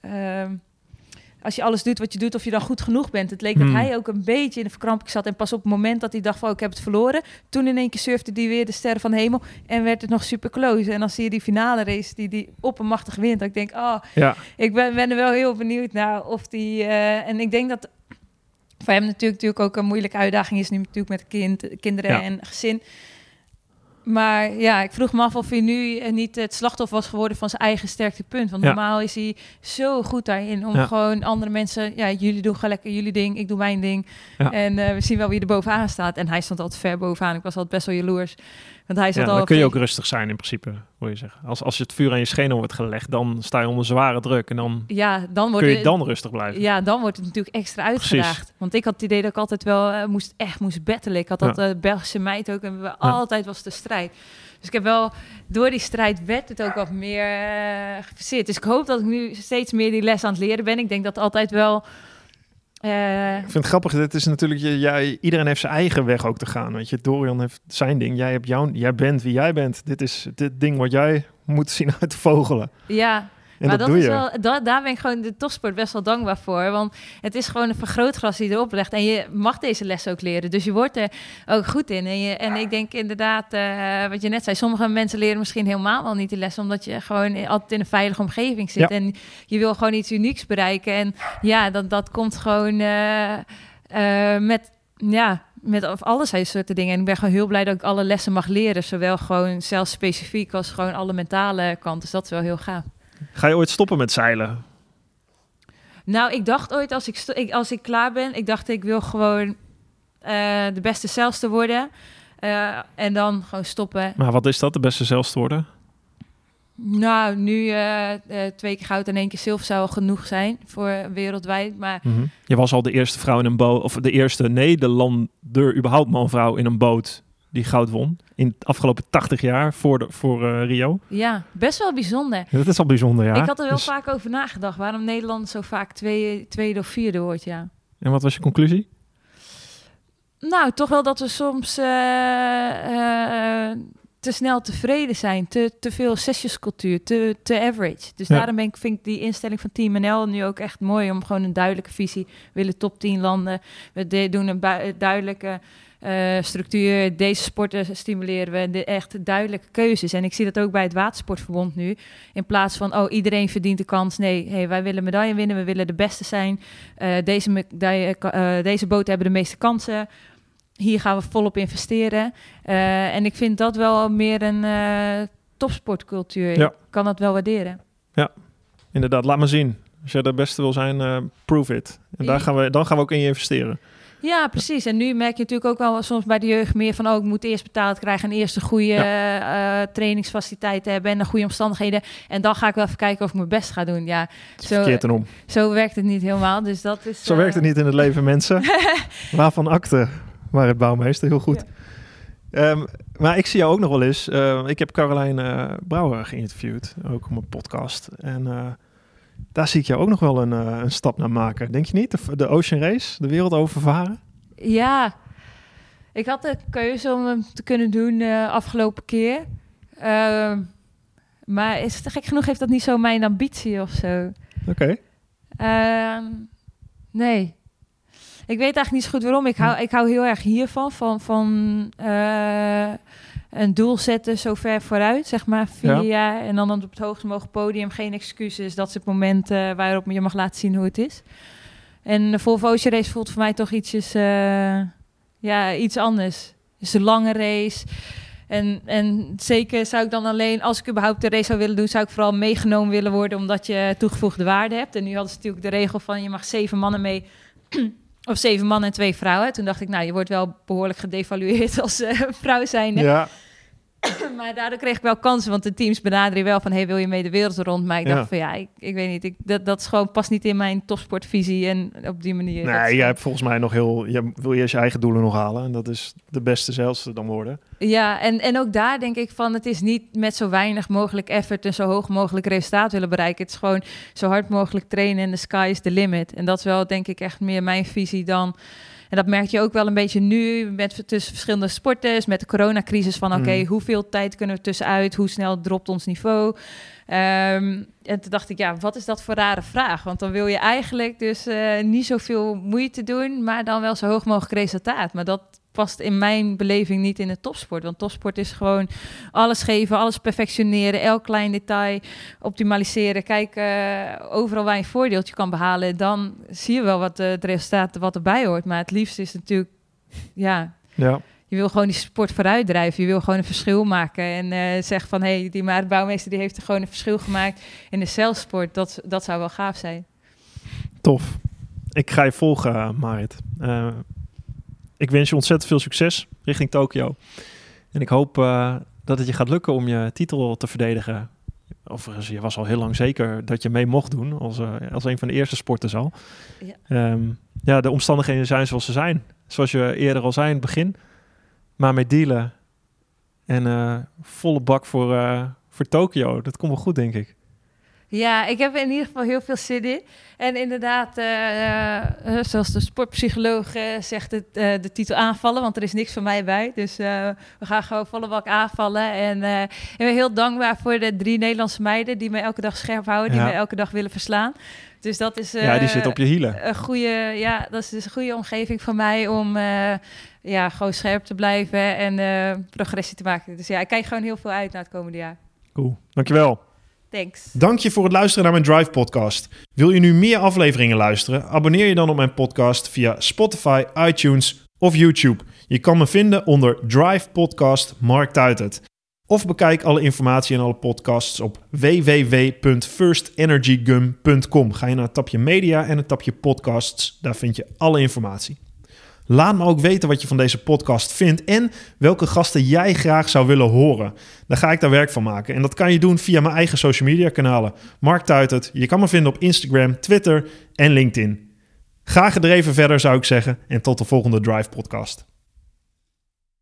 ehm, als je alles doet wat je doet, of je dan goed genoeg bent. Het leek Hmm. dat hij ook een beetje in de verkramping zat. En pas op het moment dat hij dacht van, oh, ik heb het verloren. Toen in één keer surfde hij weer de sterren van de hemel. En werd het nog super close. En dan zie je die finale race die die oppermachtig wint. Dat ik denk, oh, Ja, ik ben, ben er wel heel benieuwd naar of die... eh, en ik denk dat voor hem natuurlijk, natuurlijk ook een moeilijke uitdaging is. Nu natuurlijk met kind, kinderen Ja. en gezin. Maar ja, ik vroeg me af of hij nu eh, niet het slachtoffer was geworden van zijn eigen sterktepunt. Want Ja. normaal is hij zo goed daarin om Ja. gewoon andere mensen... Ja, jullie doen gewoon lekker jullie ding, ik doe mijn ding. Ja. En eh, we zien wel wie er bovenaan staat. En hij stond altijd ver bovenaan. Ik was altijd best wel jaloers. Want hij zat al... dan kun je ook rustig zijn in principe, wil je zeggen. Als, als je het vuur aan je schenen wordt gelegd, dan sta je onder zware druk. En dan Ja, dan kun je het- dan rustig blijven. Ja, dan wordt het natuurlijk extra Precies. uitgedaagd. Want ik had het idee dat ik altijd wel eh, moest, echt moest battelen. Ik had dat Belgische meid ook en we altijd was de strijd. Dus ik heb wel, door die strijd werd het ook wat meer gefaseerd. Dus ik hoop dat ik nu steeds meer die les aan het leren ben. Ik denk dat altijd wel... eh, Ik vind het grappig, dit is natuurlijk, jij, iedereen heeft zijn eigen weg ook te gaan. Weet je, Dorian heeft zijn ding, jij, hebt jouw, jij bent wie jij bent. Dit is dit ding wat jij moet zien uit te vogelen. ja, En maar dat, is je. wel, da- daar ben ik gewoon de topsport best wel dankbaar voor. Want het is gewoon een vergrootglas die erop legt. En je mag deze les ook leren. Dus je wordt er ook goed in. En, je, en ik denk inderdaad, eh, wat je net zei, sommige mensen leren misschien helemaal wel niet die les. Omdat je gewoon altijd in een veilige omgeving zit. Ja. En je wil gewoon iets unieks bereiken. En ja, dat, dat komt gewoon eh, eh, met. Ja, met of alles soorten dingen. En ik ben gewoon heel blij dat ik alle lessen mag leren. Zowel gewoon zelfs specifiek als gewoon alle mentale kant. Dus dat is wel heel gaaf. Ga je ooit stoppen met zeilen? Nou, ik dacht ooit als ik, ik, als ik klaar ben, ik dacht ik wil gewoon eh, de beste zelfste worden. Eh, en dan gewoon stoppen. Maar wat is dat, de beste zelfs te worden? Nou, nu eh, twee keer goud en één keer zilver zou al genoeg zijn voor wereldwijd. Maar Mhm. Je was al de eerste vrouw in een boot, of de eerste Nederlander, überhaupt man-vrouw in een boot die goud won. In de afgelopen 80 jaar voor, de, voor eh, Rio. ja, best wel bijzonder. Dat is al bijzonder, ja. ik had er wel Dus- vaak over nagedacht waarom Nederland zo vaak tweede, tweede of vierde wordt, ja. En wat was je conclusie? Nou, toch wel dat we soms eh, eh, te snel tevreden zijn. Te, te veel sessiescultuur, te, te average. Dus Ja. daarom ben ik, vind ik die instelling van Team NL nu ook echt mooi... om gewoon een duidelijke visie. We willen top 10 landen. We doen een duidelijke eh, structuur. Deze sporten stimuleren we. De echt duidelijke keuzes. En ik zie dat ook bij het Watersportverbond nu. In plaats van, oh, iedereen verdient de kans. Nee, hey, wij willen medaille winnen. We willen de beste zijn. Eh, deze, medaille- eh, deze boten hebben de meeste kansen hier gaan we volop investeren. En ik vind dat wel meer een topsportcultuur. Ja. Ik kan dat wel waarderen. Inderdaad, laat maar zien. Als jij de beste wil zijn, prove it. En daar Ja. gaan we, dan gaan we ook in je investeren. Ja, precies. En nu merk je natuurlijk ook wel soms bij de jeugd meer van... oh, ik moet eerst betaald krijgen en eerst een goede eh, trainingsfaciliteiten hebben... en een goede omstandigheden. En dan ga ik wel even kijken of ik mijn best ga doen. Ja, zo, verkeerd en om. zo werkt het niet helemaal. Dus dat is... Zo eh, werkt het niet in het leven, mensen. Waarvan akte, maar het bouwmeester. Heel goed. Ehm, maar ik zie jou ook nog wel eens. eh, ik heb Caroline eh, Brouwer geïnterviewd, ook op mijn podcast. En eh, daar zie ik jou ook nog wel een, eh, een stap naar maken. Denk je niet? De, de Ocean Race, de wereld overvaren? Ja, ik had de keuze om hem te kunnen doen de afgelopen keer. Ehm, maar is het gek genoeg heeft dat niet zo mijn ambitie of zo. Oké. Ehm, nee. Ik weet eigenlijk niet zo goed waarom. Ik hou, ik hou heel erg hiervan. Van, van eh, een doel zetten zo ver vooruit. Zeg maar vier Ja. jaar. En dan op het hoogst mogelijke podium. Geen excuses. Dat is het moment eh, waarop je mag laten zien hoe het is. En de Volvo Ocean Race voelt voor mij toch ietsjes, eh, ja, iets anders. Het is een lange race. En, en zeker zou ik dan alleen, als ik überhaupt de race zou willen doen, zou ik vooral meegenomen willen worden, omdat je toegevoegde waarde hebt. En nu hadden ze natuurlijk de regel van je mag zeven mannen mee, of zeven mannen en twee vrouwen. Toen dacht ik, nou, je wordt wel behoorlijk gedevalueerd als eh, vrouw. Ja. maar daardoor kreeg ik wel kansen, want de teams benaderen je wel van... hey, wil je mee de wereld rond? Maar ik Ja. dacht van ja, ik, ik weet niet. Ik, dat, dat is gewoon past niet in mijn topsportvisie en op die manier. Nee, jij gewoon- hebt volgens mij nog heel... Je wil je eigen doelen nog halen. En dat is de beste zelfste dan worden. Ja, en, en ook daar denk ik van... het is niet met zo weinig mogelijk effort... en zo hoog mogelijk resultaat willen bereiken. Het is gewoon zo hard mogelijk trainen en the sky is the limit. En dat is wel denk ik echt meer mijn visie dan... En dat merk je ook wel een beetje nu met tussen verschillende sporters, met de coronacrisis van oké, Mhm. hoeveel tijd kunnen we tussenuit, hoe snel dropt ons niveau? Ehm, en toen dacht ik, ja, wat is dat voor rare vraag? Want dan wil je eigenlijk dus eh, niet zoveel moeite doen, maar dan wel zo hoog mogelijk resultaat. Maar dat past in mijn beleving niet in de topsport. Want topsport is gewoon alles geven, alles perfectioneren, elk klein detail optimaliseren. Kijken overal waar je een voordeeltje kan behalen. Dan zie je wel wat eh, het resultaat wat erbij hoort. Maar het liefst is natuurlijk, ja, Ja. je wil gewoon die sport vooruit drijven. Je wil gewoon een verschil maken. En eh zeg van, hé, hey, die Maarten Bouwmeester die heeft er gewoon een verschil gemaakt in de celsport. Dat, dat zou wel gaaf zijn. Tof. Ik ga je volgen, eh, Marit. Eh, ik wens je ontzettend veel succes richting Tokio. En ik hoop eh, dat het je gaat lukken om je titel te verdedigen. Overigens, je was al heel lang zeker dat je mee mocht doen als, eh, als een van de eerste sporters al. Ja. Ehm, ja, de omstandigheden zijn zoals ze zijn. Zoals je eerder al zei in het begin. Maar met dealen en eh, volle bak voor, voor Tokio. Dat komt wel goed, denk ik. Ja, ik heb er in ieder geval heel veel zin in. En inderdaad, eh, eh, zoals de sportpsycholoog eh, zegt, het, de titel aanvallen, want er is niks van mij bij. Dus we gaan gewoon volle bak aanvallen. En ik ben heel dankbaar voor de drie Nederlandse meiden die mij elke dag scherp houden, die Ja. mij elke dag willen verslaan. Dus dat is ja, die zit op je hielen. een goede, ja, dat is dus een goede omgeving voor mij om ja, gewoon scherp te blijven en progressie te maken. Dus ja, ik kijk gewoon heel veel uit naar het komende jaar. Cool. Dankjewel. Thanks. Dank je voor het luisteren naar mijn Drive podcast. Wil je nu meer afleveringen luisteren? Abonneer je dan op mijn podcast via Spotify, iTunes of YouTube. Je kan me vinden onder Drive Podcast Mark Tuitert. Of bekijk alle informatie en alle podcasts op www.firstenergygum.com. Ga je naar het tapje media en het tapje podcasts. Daar vind je alle informatie. Laat me ook weten wat je van deze podcast vindt en welke gasten jij graag zou willen horen. Dan ga ik daar werk van maken. En dat kan je doen via mijn eigen social media kanalen. Mark Tuitert. Je kan me vinden op Instagram, Twitter en LinkedIn. Ga gedreven verder zou ik zeggen en tot de volgende Drive podcast.